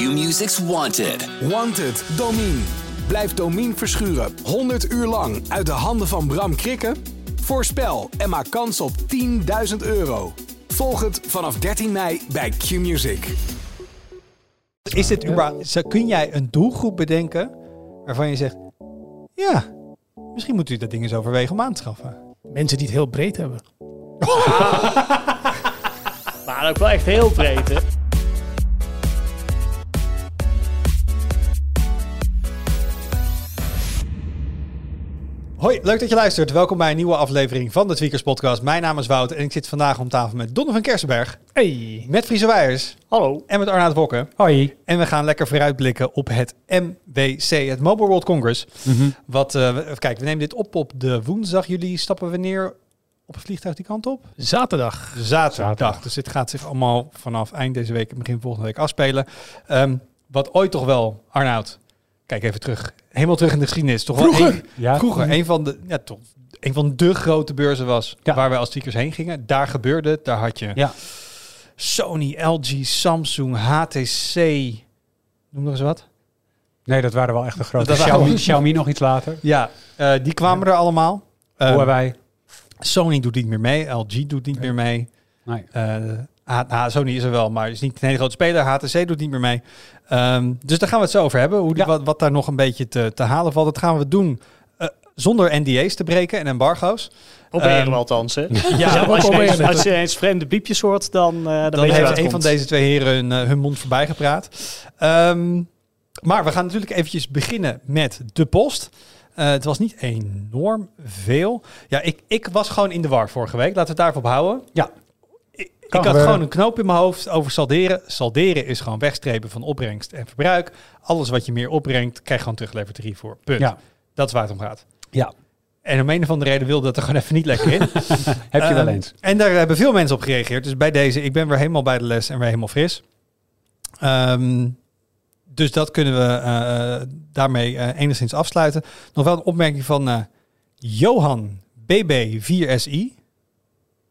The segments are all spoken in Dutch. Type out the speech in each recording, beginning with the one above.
Q-Music's Wanted. Wanted, Domine. Blijf Domine verschuren 100 uur lang uit de handen van Bram Krikken? Voorspel en maak kans op 10.000 euro. Volg het vanaf 13 mei bij Q-Music. Is dit überhaupt, kun jij een doelgroep bedenken waarvan je zegt, ja, misschien moet u dat ding eens overwegen om aan te schaffen? Mensen die het heel breed hebben. Maar ook wel echt heel breed, hè? Hoi, leuk dat je luistert. Welkom bij een nieuwe aflevering van de Tweakers Podcast. Mijn naam is Wout en ik zit vandaag om tafel met Donne van Kersenberg, Hey. met Friese Wijers Hallo. en met Arnaud Bokken. Hoi. En we gaan lekker vooruitblikken op het MWC, het Mobile World Congress. Wat, eh, we- kijk, we nemen dit op op de woensdag. Jullie stappen wanneer op het vliegtuig die kant op? Zaterdag. Zaterdag. Zaterdag. Dus dit gaat zich allemaal vanaf eind deze week en begin volgende week afspelen. Ehm, wat ooit toch wel, Arnoud, kijk even terug, helemaal terug in de geschiedenis. Toch wel een, Ja. vroeger een van de, ja, toch, een van de grote beurzen was Ja. waar wij als tweakers heen gingen. Daar gebeurde het. Daar had je Ja. Sony, LG, Samsung, HTC, noem nog eens wat. Nee, dat waren wel echt de grote. Dat Xiaomi, Xiaomi nog iets later. Ja, eh, die kwamen er allemaal. Ehm, Huawei. Sony doet niet meer mee, LG doet niet meer mee. Nee. Eh, H- H- Sony is er wel, maar is niet een hele grote speler. HTC doet niet meer mee. Ehm, dus daar gaan we het zo over hebben. Hoe die, Ja. wat, wat daar nog een beetje te, te halen valt. Dat gaan we doen eh, zonder NDA's te breken en embargo's. Proberen we althans, hè? Ja, als, je eens, het. als je eens vreemde biepjes hoort, dan, eh dan, heeft een van deze twee heren hun, eh, hun mond voorbij gepraat. Ehm, maar we gaan natuurlijk eventjes beginnen met de post. Het was niet enorm veel. Ja, ik, ik was gewoon in de war vorige week. Laten we het daarop houden. Ja. Ik, had gewoon een knoop in mijn hoofd over salderen. Salderen is gewoon wegstrepen van opbrengst en verbruik. Alles wat je meer opbrengt, krijg je gewoon teruggeleverd tarief voor. Punt. Ja. Dat is waar het om gaat. Ja. En om een of andere reden wilde dat er gewoon even niet lekker in. Heb je wel Ehm, eens. En daar hebben veel mensen op gereageerd. Dus bij deze, ik ben weer helemaal bij de les en weer helemaal fris. Ehm, dus dat kunnen we eh, daarmee eh, enigszins afsluiten. Nog wel een opmerking van eh, Johan BB4SI.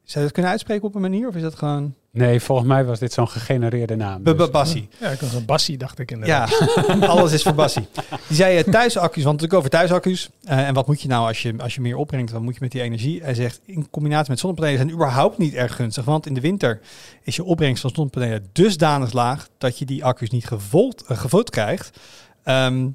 Zou je dat kunnen uitspreken op een manier? Of is dat gewoon... Nee, volgens mij was dit zo'n gegenereerde naam. dus- Bassie. Ja, ik was een bassie, dacht ik Ja, inderdaad. alles is voor Bassie. Die zei eh, thuisaccu's, want natuurlijk over thuisaccu's. Eh, en wat moet je nou als je, als je meer opbrengt, wat moet je met die energie? Hij zegt, in combinatie met zonnepanelen zijn überhaupt niet erg gunstig. Want in de winter is je opbrengst van zonnepanelen dusdanig laag dat je die accu's niet gevuld, eh, gevuld krijgt. Ehm,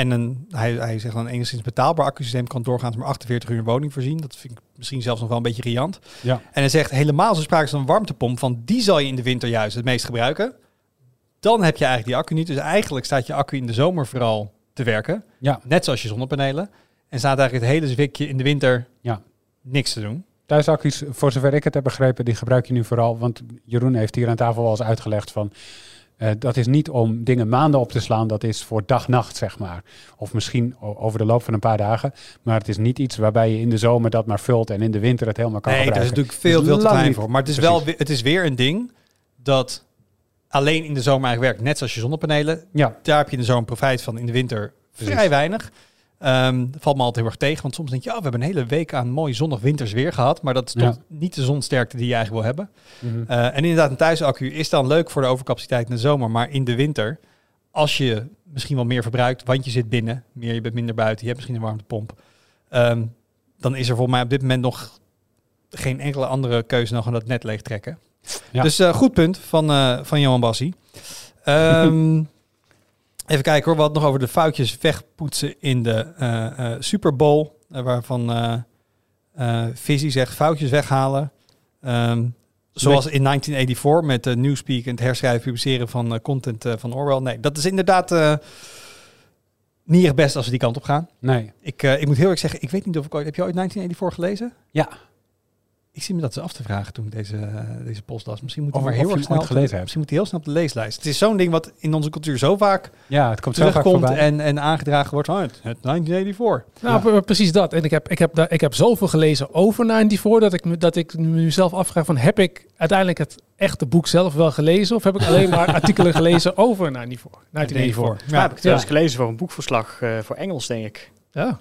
en een, hij, hij zegt dan enigszins betaalbaar accusysteem kan doorgaans maar 48 uur een woning voorzien. Dat vind ik misschien zelfs nog wel een beetje riant. Ja. En hij zegt helemaal zo sprake van een warmtepomp, van die zal je in de winter juist het meest gebruiken. Dan heb je eigenlijk die accu niet. Dus eigenlijk staat je accu in de zomer vooral te werken. Ja. Net zoals je zonnepanelen. En staat eigenlijk het hele zwikje in de winter Ja. niks te doen. Thuisaccu's, voor zover ik het heb begrepen, die gebruik je nu vooral. Want Jeroen heeft hier aan tafel wel eens uitgelegd van. Eh, dat is niet om dingen maanden op te slaan, dat is voor dag-nacht, zeg maar. Of misschien over de loop van een paar dagen. Maar het is niet iets waarbij je in de zomer dat maar vult en in de winter het helemaal kan nee, daar is gebruiken. natuurlijk veel, veel te klein voor. Maar het is, Precies. wel, we- het is weer een ding dat alleen in de zomer eigenlijk werkt. Net zoals je zonnepanelen. Ja, Daar heb je in de zomer profijt van. In de winter Precies. vrij weinig. Dat valt me altijd heel erg tegen. Want soms denk je, oh, we hebben een hele week aan mooi zonnig winters weer gehad. Maar dat is toch Ja. niet de zonsterkte die je eigenlijk wil hebben. Mhm. Eh, en inderdaad, een thuisaccu is dan leuk voor de overcapaciteit in de zomer. Maar in de winter, als je misschien wel meer verbruikt, want je zit binnen, meer, je bent minder buiten, je hebt misschien een warmtepomp. ehm, dan is er volgens mij op dit moment nog geen enkele andere keuze dan dat net leeg trekken. Ja. Dus eh, goed punt van, eh, van Johan Bassie. Ehm, even kijken hoor, wat nog over de foutjes wegpoetsen in de eh, Super Bowl. eh, waarvan Vizzy zegt foutjes weghalen. Ehm, zoals in 1984 met de Newspeak en het herschrijven publiceren van content van Orwell. Nee, dat is inderdaad niet echt best als we die kant op gaan. Nee. Ik, ik moet heel erg zeggen, ik weet niet of ik ooit... Heb je ooit 1984 gelezen? Ja. Ik zie me dat eens af te vragen toen ik deze, eh, deze post las. Misschien moet Of- hij maar heel erg snel gelezen hebt. Misschien moet hij heel snel op de leeslijst. Het is zo'n ding wat in onze cultuur zo vaak Ja, het komt zo vaak terugkomt voorbij. en, en aangedragen wordt. Oh, het, het 1984. Nou, p- precies dat. En ik heb, ik, heb, daar- ik heb zoveel gelezen over 94 dat ik, dat ik mezelf afvraag van... heb ik uiteindelijk het echte boek zelf wel gelezen... of heb ik alleen maar artikelen gelezen over 94? 1984. Ja, heb ik Ja. trouwens gelezen voor een boekverslag eh, voor Engels, denk ik. Ja.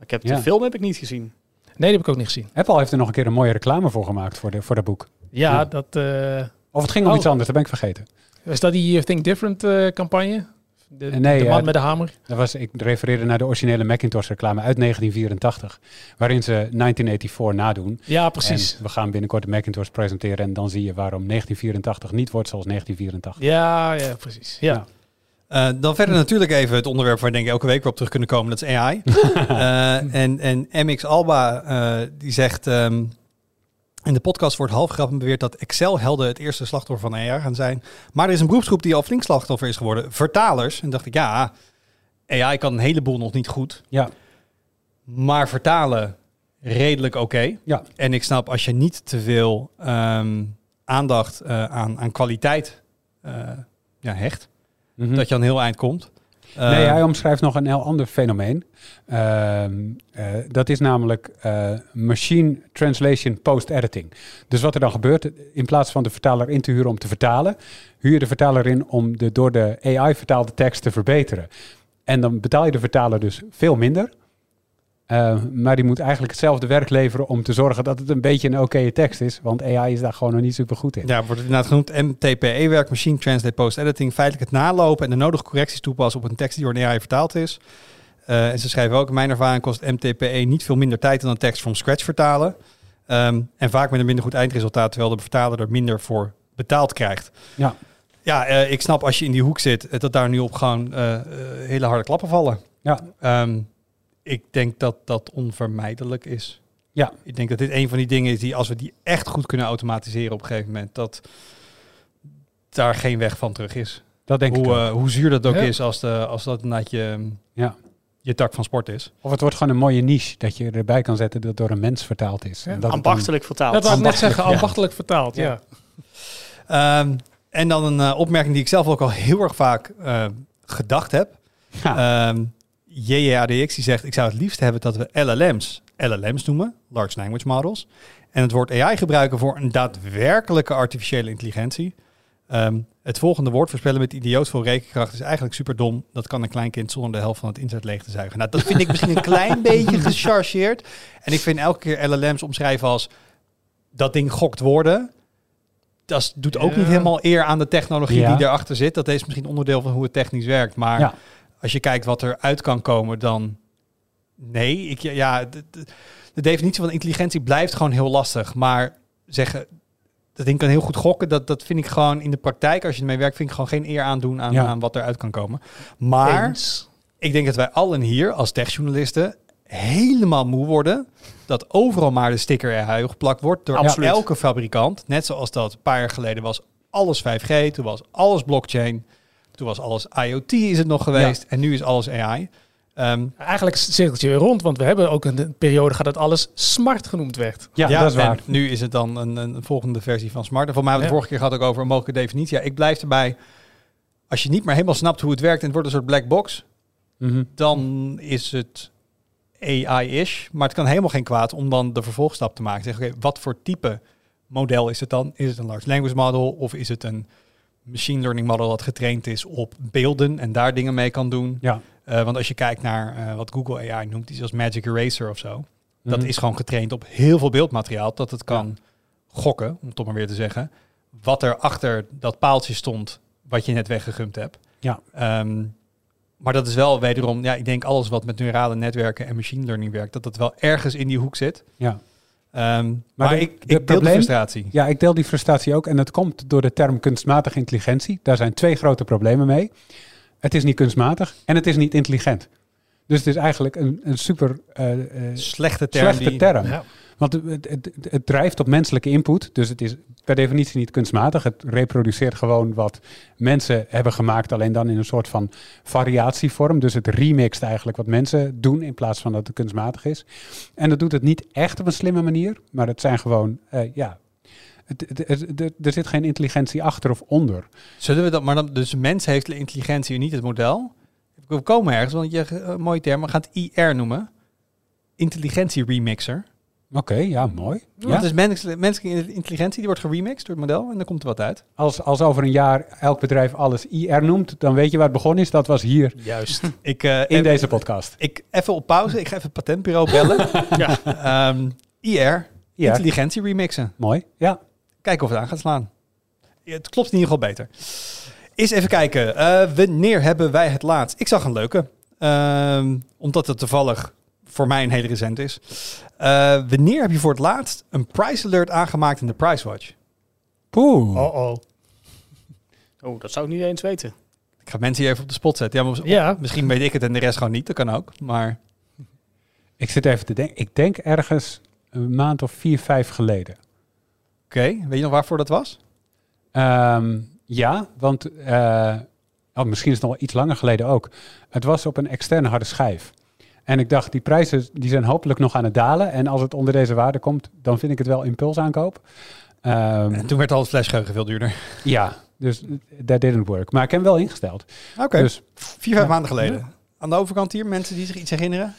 Ik heb Ja. de film heb ik niet gezien. Nee, die heb ik ook niet gezien. Apple heeft er nog een keer een mooie reclame voor gemaakt voor, de, voor dat boek. Ja, Ja. dat... eh, Of het ging om Oh. iets anders, dat ben ik vergeten. Is dat die eh, Think Different eh, campagne? De, Nee, de man met de hamer? Dat was, ik refereerde naar de originele Macintosh reclame uit 1984, waarin ze 1984 nadoen. Ja, precies. En we gaan binnenkort de Macintosh presenteren en dan zie je waarom 1984 niet wordt zoals 1984. Ja, ja, precies. Ja. Ja. Eh, dan verder natuurlijk even het onderwerp waar we denk ik elke week weer op terug kunnen komen. Dat is AI. Eh, en, en MX Alba eh, die zegt... ehm, in de podcast wordt half grappig beweerd dat Excel-helden het eerste slachtoffer van AI gaan zijn. Maar er is een beroepsgroep die al flink slachtoffer is geworden. Vertalers. En dacht ik, ja, AI kan een heleboel nog niet goed. Ja, Maar vertalen redelijk oké. ja. En ik snap als je niet te veel ehm, aandacht aan, aan kwaliteit ja, hecht, Mhm. dat je aan heel eind komt. Nee, Eh, hij omschrijft nog een heel ander fenomeen. Ehm, eh, dat is namelijk eh, machine translation post-editing. Dus wat er dan gebeurt, in plaats van de vertaler in te huren om te vertalen, huur je de vertaler in om de door de AI vertaalde tekst te verbeteren. En dan betaal je de vertaler dus veel minder. Eh, maar die moet eigenlijk hetzelfde werk leveren om te zorgen dat het een beetje een oké tekst is. Want AI is daar gewoon nog niet super goed in. Ja, wordt het inderdaad genoemd MTPE-werk, Machine Translate Post-Editing, feitelijk het nalopen en de nodige correcties toepassen op een tekst die door een AI vertaald is. Eh, en ze schrijven ook, in mijn ervaring kost MTPE niet veel minder tijd dan een tekst from scratch vertalen. Ehm, en vaak met een minder goed eindresultaat, terwijl de vertaler er minder voor betaald krijgt. Ja. Ja, eh, ik snap als je in die hoek zit, dat daar nu op gewoon hele harde klappen vallen. Ja. Ehm, ik denk dat dat onvermijdelijk is. Ja. Ik denk dat dit een van die dingen is die, als we die echt goed kunnen automatiseren op een gegeven moment, dat daar geen weg van terug is. Dat denk ik Hoe, ook. eh, hoe zuur dat ook Ja. is als, de, als dat inderdaad je, Ja. je tak van sport is. Of het wordt gewoon een mooie niche dat je erbij kan zetten dat door een mens vertaald is. Ja. En dat dan- Ambachtelijk vertaald. Dat wou ik net ambachtelijk, zeggen, ja. ambachtelijk vertaald. Ja. Ja. Ehm, en dan een eh, opmerking die ik zelf ook al heel erg vaak eh, gedacht heb. Ja. JJADX die zegt, ik zou het liefst hebben dat we LLM's LLM's noemen, Large Language Models, en het woord AI gebruiken voor een daadwerkelijke artificiële intelligentie. Ehm, het volgende woord voorspellen met idioot veel rekenkracht is eigenlijk super dom. Dat kan een klein kind zonder de helft van het internet leeg te zuigen. Nou, dat vind ik misschien een klein beetje gechargeerd. En ik vind elke keer LLM's omschrijven als dat ding gokt woorden. Dat doet ook Ja. niet helemaal eer aan de technologie Ja. die erachter zit. Dat is misschien onderdeel van hoe het technisch werkt. Maar Ja. Als je kijkt wat er uit kan komen, dan nee. Ik, ja, de, de, de definitie van intelligentie blijft gewoon heel lastig. Maar zeggen, dat ding kan heel goed gokken. Dat, dat vind ik gewoon in de praktijk, als je ermee werkt, vind ik gewoon geen eer aandoen aan, Ja. aan wat eruit kan komen. Maar Eens. ik denk dat wij allen hier als techjournalisten helemaal moe worden dat overal maar de sticker AI geplakt wordt door Absoluut. elke fabrikant. Net zoals dat een paar jaar geleden was alles 5G, toen was alles blockchain, toen was alles IoT is het nog geweest en nu is alles AI. Ehm, Eigenlijk cirkeltje weer rond, want we hebben ook een periode gehad dat alles smart genoemd werd. Ja, dat is en waar. nu is het dan een, een volgende versie van Smart. En voor mij hebben we het Ja. vorige keer gehad ook over een mogelijke definitie. Ja, ik blijf erbij. Als je niet meer helemaal snapt hoe het werkt en het wordt een soort black box, Mhm. dan is het AI-ish. Maar het kan helemaal geen kwaad om dan de vervolgstap te maken. Zeg, oké, wat voor type model is het dan? Is het een large language model of is het een machine learning model dat getraind is op beelden en daar dingen mee kan doen? Ja. Eh, want als je kijkt naar eh, wat Google AI noemt, iets als Magic Eraser of zo, dat Mhm. is gewoon getraind op heel veel beeldmateriaal, dat het kan gokken, om het toch maar weer te zeggen, wat er achter dat paaltje stond, wat je net weggegumpt hebt. Ja. Ehm, maar dat is wel wederom, ja, ik denk alles wat met neurale netwerken en machine learning werkt, dat dat wel ergens in die hoek zit. Ja. Ehm, maar de- ik, de ik deel de probleem- frustratie. ja, ik deel die frustratie ook. En dat komt door de term kunstmatige intelligentie. Daar zijn twee grote problemen mee. Het is niet kunstmatig en het is niet intelligent. Dus het is eigenlijk een, een super eh, eh, Slechte term. slechte die, term. Ja. Want het, het, het, drijft op menselijke input. Dus het is per definitie niet kunstmatig. Het reproduceert gewoon wat mensen hebben gemaakt. Alleen dan in een soort van variatievorm. Dus het remixt eigenlijk wat mensen doen. In plaats van dat het kunstmatig is. En dat doet het niet echt op een slimme manier. Maar het zijn gewoon, eh, ja... Er zit geen intelligentie achter of onder. Zullen we dat, maar dan, dus mens heeft de intelligentie en niet het model. We komen ergens, want je uh, mooie term, we gaan het IR noemen. Intelligentie remixer. Oké, ja, mooi. Ja? het is mens, menselijke intelligentie, die wordt geremixed door het model en dan komt er wat uit. Als, als over een jaar elk bedrijf alles IR noemt, dan weet je waar het begonnen is. Dat was hier Juist. ik, eh, in even- deze podcast. Ik, even op pauze, ik ga even het patentbureau bellen. Ja. Ehm, IR, Ja, intelligentie remixen. mooi. Ja, Kijken of het aan gaat slaan. Ja, het klopt in ieder geval beter. Eens even kijken. Eh, wanneer hebben wij het laatst? Ik zag een leuke. Ehm, omdat het toevallig voor mij een hele recent is. Eh, wanneer heb je voor het laatst een price alert aangemaakt in de Price Watch? Poeh. Oh oh. Oh, dat zou ik niet eens weten. Ik ga mensen hier even op de spot zetten. Ja, maar Ja. Misschien weet ik het en de rest gewoon niet. Dat kan ook. Maar Ik zit even te denken. Ik denk ergens een maand of vier, vijf geleden. oké, weet je nog waarvoor dat was? Ehm, ja, want eh, oh, misschien is het nog wel iets langer geleden ook. Het was op een externe harde schijf. En ik dacht, die prijzen die zijn hopelijk nog aan het dalen. En als het onder deze waarde komt, dan vind ik het wel impulsaankoop. Ehm, En toen werd al het flesgeheugen veel duurder. ja, dus that didn't work. Maar ik heb hem wel ingesteld. Oké, Dus vier, vijf Ja. maanden geleden. Aan de overkant hier, mensen die zich iets herinneren?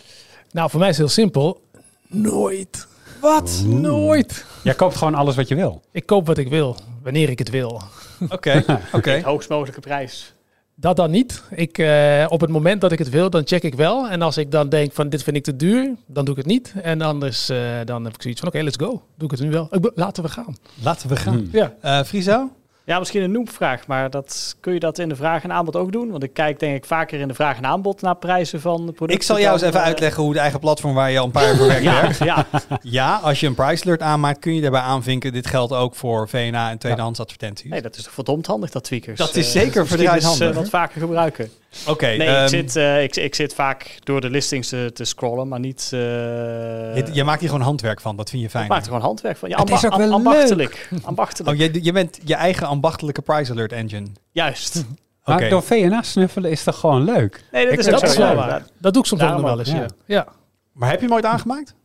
Nou, voor mij is het heel simpel. Nooit. Wat? Nooit. jij koopt gewoon alles wat je wil. Ik koop wat ik wil, wanneer ik het wil. Oké, oké. De hoogst mogelijke prijs. Dat dan niet. Ik, eh, op het moment dat ik het wil, dan check ik wel. En als ik dan denk van dit vind ik te duur, dan doe ik het niet. En anders eh, dan heb ik zoiets van oké, let's go. Doe ik het nu wel. Laten we gaan. Laten we gaan. Hmm. Ja. Eh Friso? Ja, misschien een noemvraag, maar dat, kun je dat in de vraag en aanbod ook doen? Want ik kijk denk ik vaker in de vraag en aanbod naar prijzen van de producten. Ik zal jou eens even eh, uitleggen hoe het eigen platform waar je al een paar jaar voor werkt Ja, werkt. ja, Ja, als je een price alert aanmaakt, kun je daarbij aanvinken. Dit geldt ook voor VNA en tweedehands advertenties. nee, dat is toch verdomd handig, dat tweakers. Dat is eh, zeker verdraaid eens, eh, handig. wat vaker gebruiken. Oké, Nee, ehm, ik, zit, eh, ik, ik zit vaak door de listings te, te scrollen, maar niet... eh je, je maakt hier gewoon handwerk van, dat vind je ik fijn. maak er gewoon handwerk van. Ja, Het is ook wel am- ambachtelijk. ambachtelijk. Oh, je, je bent je eigen ambachtelijke price alert engine. Juist. Maar door VNA snuffelen is toch gewoon leuk? Nee, dat Ik- is dat wel waar. Dat doe ik soms ook nog wel eens. Ja. ja. Maar heb je hem ooit aangemaakt?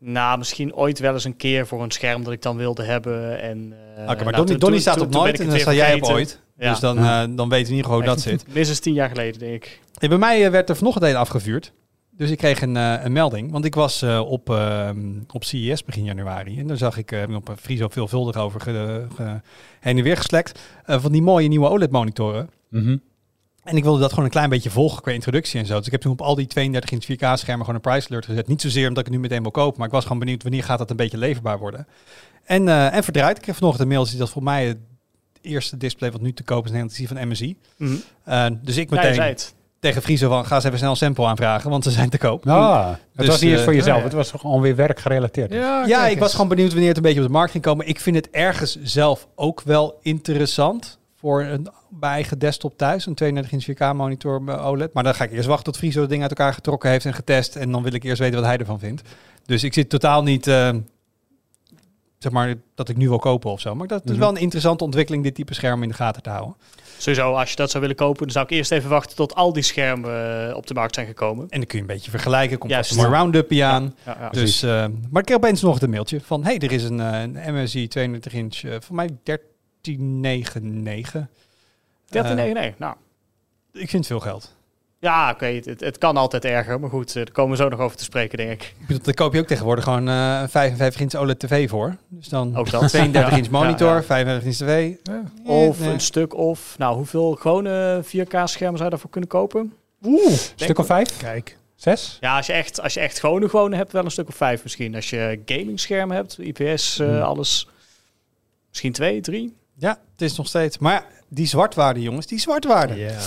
Nou, misschien ooit wel eens een keer voor een scherm dat ik dan wilde hebben. En, eh, Oké, maar nou, Donnie, Donnie toen- staat op nooit en dan sta jij op ooit. Ja. Dus dan, Ja. eh, dan weten we in ieder geval hoe dat zit. Minstens tien jaar geleden, denk ik. Hey, bij mij eh, werd er vanochtend een afgevuurd. Dus ik kreeg een, eh, een melding. Want ik was eh, op, ehm, op CES begin januari. En daar zag ik, uh, heb ik op Friso veelvuldig over ge, ge- heen en weer geslekt. eh, van die mooie nieuwe OLED-monitoren. Mhm. En ik wilde dat gewoon een klein beetje volgen qua introductie en zo. Dus ik heb toen op al die 32 inch 4K schermen gewoon een price alert gezet. Niet zozeer omdat ik het nu meteen wil kopen, maar ik was gewoon benieuwd wanneer gaat dat een beetje leverbaar worden. En, eh en verdraaid. Ik heb vanochtend een mail dat voor mij het eerste display wat nu te koop is in Nederland is die van MSI. Mhm. Eh, dus ik Ja, meteen tegen Friso van ga eens even snel een sample aanvragen, want ze zijn te koop. Ah, het Dus, was niet eens eh, voor jezelf, ja, ja. het was gewoon weer werkgerelateerd. Ja, kijk ik was gewoon benieuwd wanneer het een beetje op de markt ging komen. Ik vind het ergens zelf ook wel interessant voor een bij eigen desktop thuis. Een 32 inch 4K monitor bij OLED. Maar dan ga ik eerst wachten tot Friso het ding uit elkaar getrokken heeft en getest. En dan wil ik eerst weten wat hij ervan vindt. Dus ik zit totaal niet, eh, zeg maar, dat ik nu wil kopen of zo. Maar dat is Mhm. wel een interessante ontwikkeling, dit type scherm in de gaten te houden. Sowieso, als je dat zou willen kopen, dan zou ik eerst even wachten tot al die schermen eh, op de markt zijn gekomen. En dan kun je een beetje vergelijken. Komt Juist. vast een mooi round-upje aan. Ja, ja. Dus, eh, maar ik kreeg opeens nog een mailtje van... hey, er is een, eh, een MSI 32 inch, eh voor mij 1399. 13,99. nou, Eh, ik vind veel geld. ja, oké, het, het, het kan altijd erger, maar goed, eh, daar komen we zo nog over te spreken, denk ik. Ik bedoel, Daar koop je ook tegenwoordig gewoon eh, een 55 inch OLED tv voor. Dus dan Ook dat. 32 Ja, inch monitor, ja, ja. 55 inch tv. Ja. Of nee. een stuk of, nou, hoeveel gewone 4K-schermen zou je daarvoor kunnen kopen? Oeh, stuk of vijf? Kijk. Zes? Ja, als je echt, als je echt gewone gewone hebt, wel een stuk of vijf misschien. Als je gaming schermen hebt, IPS, eh, Hmm. alles, misschien twee, drie. Ja, het is nog steeds. Maar die zwartwaarde, jongens, die zwartwaarde. Ja.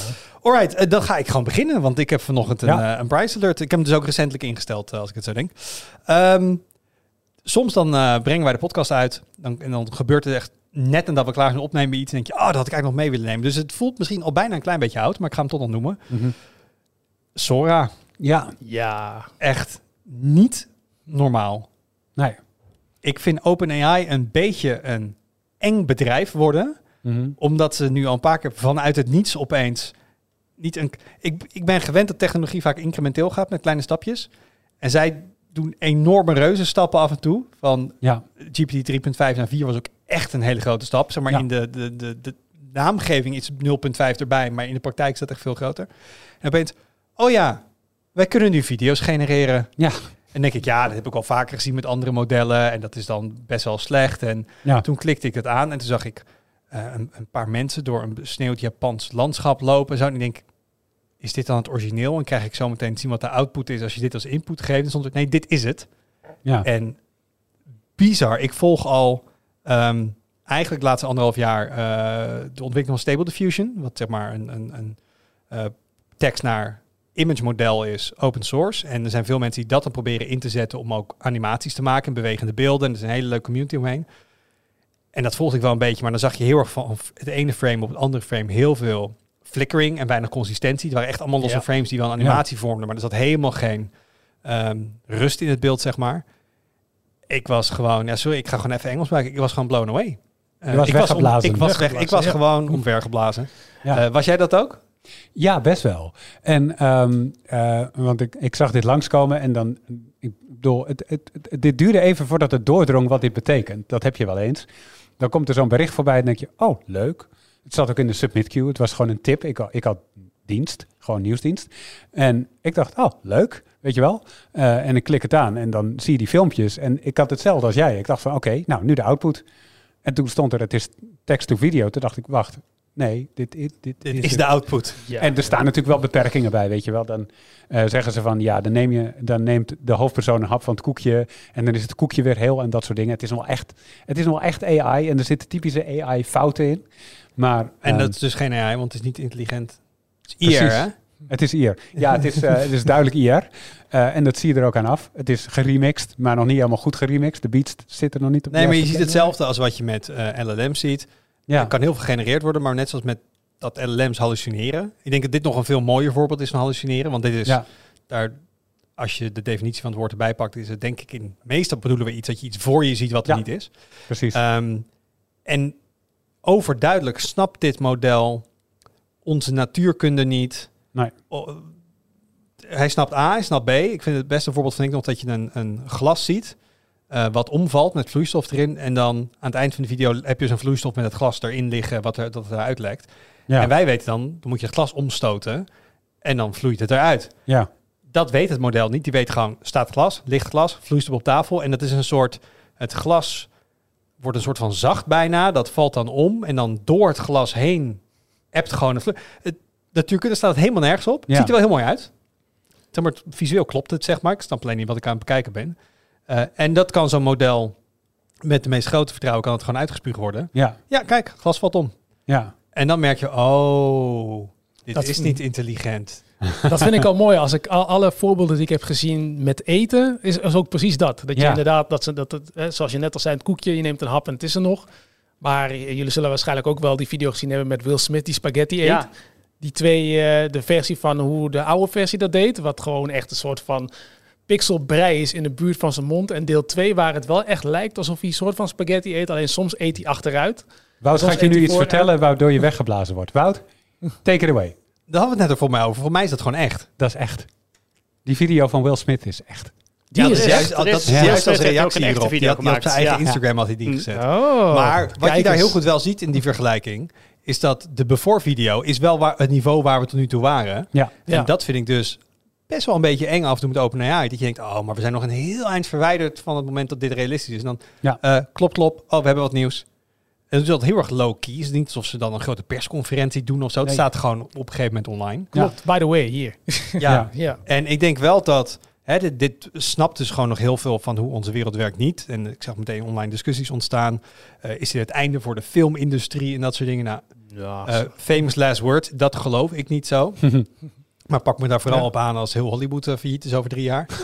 Alright, eh, dan ga ik gewoon beginnen, want ik heb vanochtend een, Ja. eh, een price alert. Ik heb hem dus ook recentelijk ingesteld, eh, als ik het zo denk. Ehm, soms dan eh, brengen wij de podcast uit dan, en dan gebeurt het echt net nadat we klaar zijn opnemen iets. En denk je, oh, dat had ik eigenlijk nog mee willen nemen. Dus het voelt misschien al bijna een klein beetje oud, maar ik ga hem toch nog noemen. Mhm. Sora, Ja, Ja. echt niet normaal. nee. Ik vind OpenAI een beetje een eng bedrijf worden. Mhm. Omdat ze nu al een paar keer vanuit het niets opeens niet een. Ik, ik ben gewend dat technologie vaak incrementeel gaat met kleine stapjes. En zij doen enorme reuzenstappen af en toe. Van Ja, GPT 3.5 naar 4 was ook echt een hele grote stap. Zeg maar Ja. in de, de, de, de naamgeving is 0.5 erbij, maar in de praktijk is dat echt veel groter. En opeens, oh ja, wij kunnen nu video's genereren. Ja. En denk ik, ja, dat heb ik al vaker gezien met andere modellen. En dat is dan best wel slecht. En ja. toen klikte ik het aan en toen zag ik eh, een, een paar mensen door een besneeuwd Japans landschap lopen. En zo. En ik denk, is dit dan het origineel? En krijg ik zo meteen te zien wat de output is als je dit als input geeft? En stond er, nee, dit is het. ja. En bizar, ik volg al ehm, eigenlijk de laatste anderhalf jaar eh, de ontwikkeling van Stable Diffusion, wat zeg maar een, een, een eh, tekst naar image model is, open source. En er zijn veel mensen die dat dan proberen in te zetten om ook animaties te maken en bewegende beelden. En er is een hele leuke community omheen. En dat volgde ik wel een beetje, maar dan zag je heel erg van het ene frame op het andere frame heel veel flickering en weinig consistentie. Het waren echt allemaal losse Ja. frames die wel een animatie vormden, maar er zat helemaal geen ehm, rust in het beeld, zeg maar. Ik was gewoon, ja, sorry, ik ga gewoon even Engels maken. Ik was gewoon blown away. Eh, was ik was, om- weggeblazen. ik was, weg, ik was gewoon omvergeblazen. Ja. Eh, was jij dat ook? Ja, best wel. En ehm, eh, want ik, ik zag dit langskomen en dan, ik bedoel, het, het, het- dit duurde even voordat het doordrong wat dit betekent. Dat heb je wel eens. Dan komt er zo'n bericht voorbij en denk je, oh, leuk. Het zat ook in de submit queue. Het was gewoon een tip. Ik, ik had dienst, gewoon nieuwsdienst. En ik dacht, oh, leuk, weet je wel. Eh, en ik klik het aan en dan zie je die filmpjes. En ik had hetzelfde als jij. Ik dacht van, oké, nou, nu de output. En toen stond er, het is text to video. Toen dacht ik, wacht, nee, dit, dit, dit, Dit is is de output. Ja. En er staan natuurlijk wel beperkingen bij, weet je wel. Dan eh, zeggen ze van, ja, dan, neem je, dan neemt de hoofdpersoon een hap van het koekje... en dan is het koekje weer heel en dat soort dingen. Het is nog wel echt, het is nog wel echt AI en er zitten typische AI-fouten in. Maar En ehm, dat is dus geen AI, want het is niet intelligent. Het is IR, Precies. hè? het is IR. Ja, het is, eh, het is duidelijk IR. Eh, en dat zie je er ook aan af. Het is geremixed, maar nog niet helemaal goed geremixed. De beats zitten nog niet op Nee, maar je ziet hetzelfde als wat je met eh LLM ziet. Ja, Er kan heel veel gegenereerd worden, maar net zoals met dat LLM's hallucineren. Ik denk dat dit nog een veel mooier voorbeeld is van hallucineren. Want dit is ja, daar, als je de definitie van het woord erbij pakt, is het denk ik in meestal bedoelen we iets dat je iets voor je ziet wat er Ja. niet is. precies. Ehm, en overduidelijk snapt dit model onze natuurkunde niet. Nee. O- hij snapt A, hij snapt B. Ik vind het beste voorbeeld vind ik nog dat je een, een glas ziet. Eh, wat omvalt met vloeistof erin. En dan aan het eind van de video heb je zo'n vloeistof met het glas erin liggen, wat er, dat het eruit lekt. ja, En wij weten dan, dan moet je het glas omstoten en dan vloeit het eruit. ja, Dat weet het model niet. Die weet gewoon, staat glas, ligt glas, vloeistof op tafel. En dat is een soort, het glas wordt een soort van zacht bijna. Dat valt dan om en dan door het glas heen hebt gewoon een vloe- het Natuurkunde staat het helemaal nergens op. Het Ja. ziet er wel heel mooi uit. Zeg maar, visueel klopt het, zeg maar. Ik snap alleen niet wat ik aan het bekijken ben. Eh, en dat kan zo'n model met de meest grote vertrouwen kan het gewoon uitgespuugd worden. ja, Ja, kijk, glas valt om. ja. En dan merk je, oh, dit Dat- is niet intelligent. Dat vind ik al mooi. Als ik al, alle voorbeelden die ik heb gezien met eten, is, is ook precies dat. Dat je Ja. inderdaad, dat ze, dat het, hè, zoals je net al zei, het koekje, je neemt een hap en het is er nog. Maar jullie zullen waarschijnlijk ook wel die video gezien hebben met Will Smith die spaghetti eet. Ja, Die twee, eh, de versie van hoe de oude versie dat deed, wat gewoon echt een soort van pixelbrei is in de buurt van zijn mond. En deel 2 waar het wel echt lijkt alsof hij een soort van spaghetti eet, alleen soms eet hij achteruit. Wout, Soms gaat je nu iets vertellen waardoor je weggeblazen wordt? Wout, take it away. Daar hadden we het net er voor mij over. Voor mij is dat gewoon echt. Dat is echt. Die video van Will Smith is echt. Die ja, is dat is echt. juist, dat is- Ja. juist als reactie hierop. Die had, die op zijn eigen Ja. Instagram had hij die Mm. gezet. Oh, maar wat je daar heel goed wel ziet in die vergelijking, is dat de before video is wel waar, het niveau waar we tot nu toe waren. Ja. Ja. En dat vind ik dus best wel een beetje eng af en toe met OpenAI. Dat je denkt, oh, maar we zijn nog een heel eind verwijderd van het moment dat dit realistisch is. En dan, Ja. eh, klop, klop, oh, we hebben wat nieuws. En dat is altijd heel erg low-key. Het is niet alsof ze dan een grote persconferentie doen of zo. Het staat gewoon op een gegeven moment online. Klopt, by the way, hier. Ja. Ja. Ja. En ik denk wel dat hè, dit, dit snapt dus gewoon nog heel veel van hoe onze wereld werkt niet. En ik zag meteen online discussies ontstaan. Eh, is dit het einde voor de filmindustrie en dat soort dingen? Nou, ja. eh, famous last word, dat geloof ik niet zo. Maar pak me daar vooral op aan als heel Hollywood uh, failliet is over drie jaar.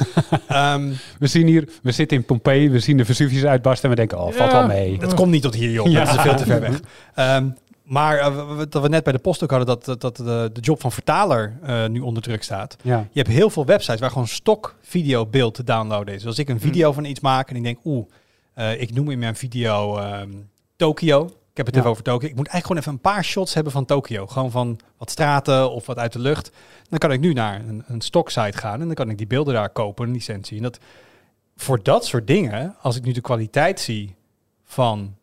Ehm, We zien hier, we zitten in Pompeii, we zien de Vesuvius uitbarsten en we denken, oh, valt Ja. wel mee. dat komt niet tot hier, joh. Ja. Dat is veel te ver weg. Ehm, maar uh, wat we net bij de post ook hadden, dat, dat, dat de, de job van vertaler uh, nu onder druk staat. Ja. Je hebt heel veel websites waar gewoon stok videobeeld te downloaden is. Dus als ik een video van iets maak en ik denk, oeh, uh, ik noem in mijn video um, Tokio. Ik heb het Ja. even over Tokio. Ik moet eigenlijk gewoon even een paar shots hebben van Tokio. Gewoon van wat straten of wat uit de lucht. Dan kan ik nu naar een, een stocksite gaan en dan kan ik die beelden daar kopen, een licentie. En dat, voor dat soort dingen, als ik nu de kwaliteit zie van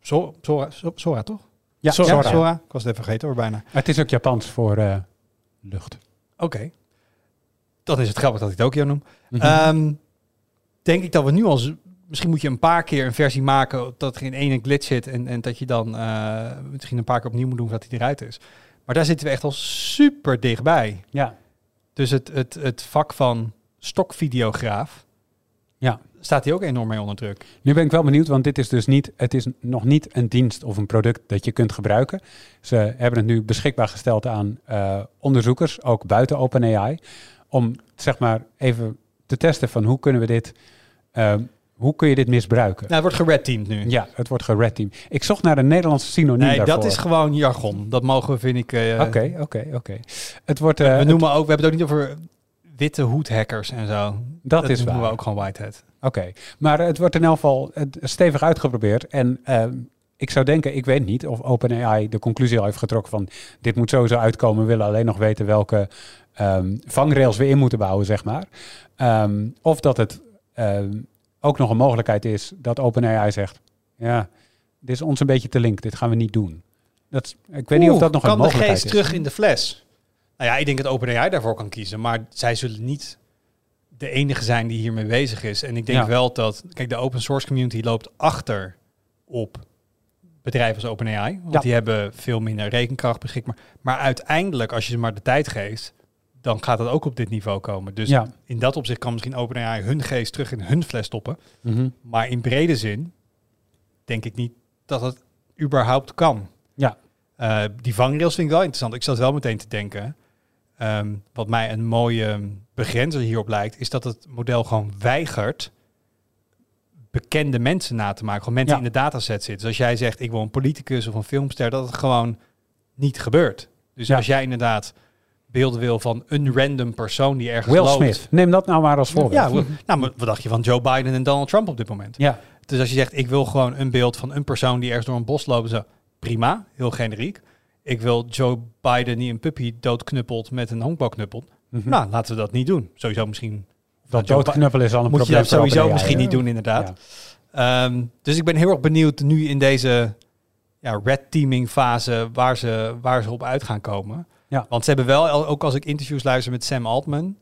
Sora, Sora toch? Ja. Sora. Sora. Ik was het even vergeten hoor, bijna. Het is ook Japans voor uh, lucht. Oké. Okay. Dan is het grappig dat ik Tokio noem. Mhm. Mm -hmm. um, denk ik dat we nu al... Misschien moet je een paar keer een versie maken dat er in één glitch zit en, en dat je dan uh, misschien een paar keer opnieuw moet doen voordat hij eruit is. Maar daar zitten we echt al super dichtbij. Ja. Dus het, het, het vak van stokvideograaf ja. staat hij ook enorm mee onder druk. Nu ben ik wel benieuwd, want dit is dus niet, het is nog niet een dienst of een product dat je kunt gebruiken. Ze hebben het nu beschikbaar gesteld aan eh, onderzoekers, ook buiten OpenAI, om zeg maar even te testen van hoe kunnen we dit, eh, hoe kun je dit misbruiken? Nou, het wordt geredteamd nu. Ja, het wordt gered team. Ik zocht naar een Nederlandse synoniem nee, daarvoor. dat is gewoon jargon. Dat mogen we, vind ik... eh, Oké, oké, oké. Het wordt... eh, we het- noemen ook, we hebben het ook niet over witte hoedhackers en zo. dat, is noemen waar. we ook gewoon whitehead. Oké, maar het wordt in elk geval eh, stevig uitgeprobeerd. En ehm, ik zou denken, ik weet niet of OpenAI de conclusie al heeft getrokken van dit moet sowieso uitkomen. We willen alleen nog weten welke ehm, vangrails we in moeten bouwen, zeg maar. Ehm, of dat het ook nog een mogelijkheid is dat OpenAI zegt, ja, dit is ons een beetje te link, dit gaan we niet doen. Dat, is- ik weet niet of dat nog een kan de mogelijkheid geest is. terug in de fles? Nou ja, ik denk dat OpenAI daarvoor kan kiezen. Maar zij zullen niet de enige zijn die hiermee bezig is. En ik denk Ja. wel dat... Kijk, de open source community loopt achter op bedrijven als OpenAI. Want Ja. die hebben veel minder rekenkracht beschikbaar. Maar uiteindelijk, als je ze maar de tijd geeft... dan gaat het ook op dit niveau komen. Dus Ja. in dat opzicht kan misschien OpenAI hun geest terug in hun fles stoppen. Mhm. Maar in brede zin denk ik niet dat het überhaupt kan. Ja. Eh, die vangrails vind ik wel interessant. Ik zat wel meteen te denken. ehm, wat mij een mooie begrenzer hierop lijkt, is dat het model gewoon weigert bekende mensen na te maken. Gewoon mensen Ja. die in de dataset zitten. Dus als jij zegt, ik wil een politicus of een filmster, dat het gewoon niet gebeurt. Dus Ja. als jij inderdaad beelden wil van een random persoon die ergens Will loopt. Smith, neem dat nou maar als voorbeeld. Ja, wel- nou, maar wat dacht je van Joe Biden en Donald Trump op dit moment? ja. Dus als je zegt, ik wil gewoon een beeld van een persoon die ergens door een bos loopt, zo, prima, heel generiek. Ik wil Joe Biden die een puppy doodknuppelt met een honkbalknuppel. Mhm. Nou, laten we dat niet doen. Sowieso misschien. dat Joe doodknuppelen is al een Moet je probleem dat voor sowieso misschien niet doen, inderdaad. Ja. Ehm, dus ik ben heel erg benieuwd nu in deze ja, red teaming fase waar ze, waar ze op uit gaan komen. Ja. Want ze hebben wel, ook als ik interviews luister met Sam Altman,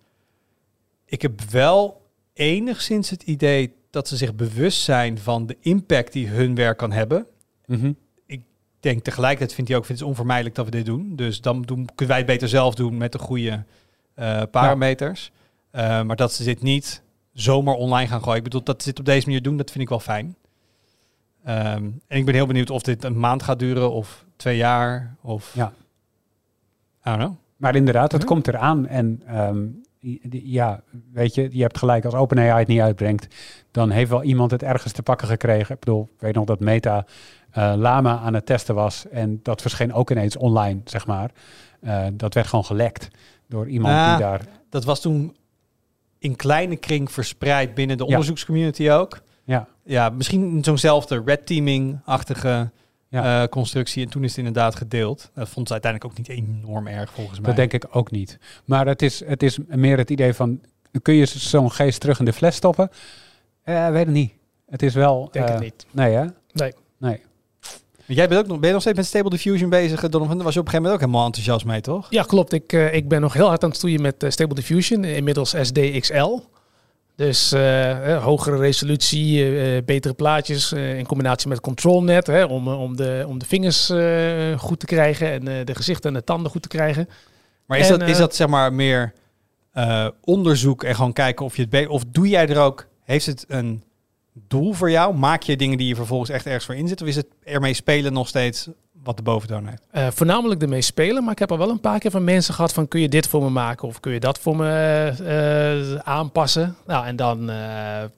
ik heb wel enigszins het idee dat ze zich bewust zijn van de impact die hun werk kan hebben. Mhm. Ik denk tegelijkertijd vindt hij ook, vindt het onvermijdelijk dat we dit doen. Dus dan doen, kunnen wij het beter zelf doen met de goede eh, parameters. Eh, maar dat ze dit niet zomaar online gaan gooien. Ik bedoel, dat ze dit op deze manier doen, dat vind ik wel fijn. Ehm, en ik ben heel benieuwd of dit een maand gaat duren of twee jaar of... Ja. Don't know. Maar inderdaad, het komt eraan. En ehm, ja, weet je, je hebt gelijk, als OpenAI het niet uitbrengt, dan heeft wel iemand het ergens te pakken gekregen. Ik bedoel, ik weet nog dat Meta eh, Lama aan het testen was en dat verscheen ook ineens online, zeg maar. Eh, dat werd gewoon gelekt door iemand Ah. die daar... Dat was toen in kleine kring verspreid binnen de Ja. onderzoekscommunity ook. Ja, Ja, misschien zo'nzelfde red teaming-achtige Ja. eh, constructie. En toen is het inderdaad gedeeld. Dat vond ze uiteindelijk ook niet enorm erg volgens mij. dat denk ik ook niet. Maar het is, het is meer het idee van, kun je zo'n geest terug in de fles stoppen? Eh, weet het niet. Het is wel... Denk eh, het niet. Nee, hè? Nee. Nee. Jij bent ook nog, ben je nog steeds met Stable Diffusion bezig, eh, Donovan? Daar was je op een gegeven moment ook helemaal enthousiast mee, toch? Ja, klopt. Ik, eh, ik ben nog heel hard aan het stoeien met eh, Stable Diffusion, inmiddels SDXL. Dus eh, eh, hogere resolutie, eh, betere plaatjes in combinatie met ControlNet, hè, om, om, de, om de vingers goed te krijgen en de gezichten en de tanden goed te krijgen. Maar is, En, dat, is dat zeg maar meer onderzoek en gewoon kijken of je het... be- Of doe jij er ook... Heeft het een doel voor jou? Maak je dingen die je vervolgens echt ergens voor inzet? Of is het ermee spelen nog steeds wat de boventoon heeft? Eh, voornamelijk ermee spelen, maar ik heb al wel een paar keer van mensen gehad van kun je dit voor me maken of kun je dat voor me eh, aanpassen. Nou, en dan, eh,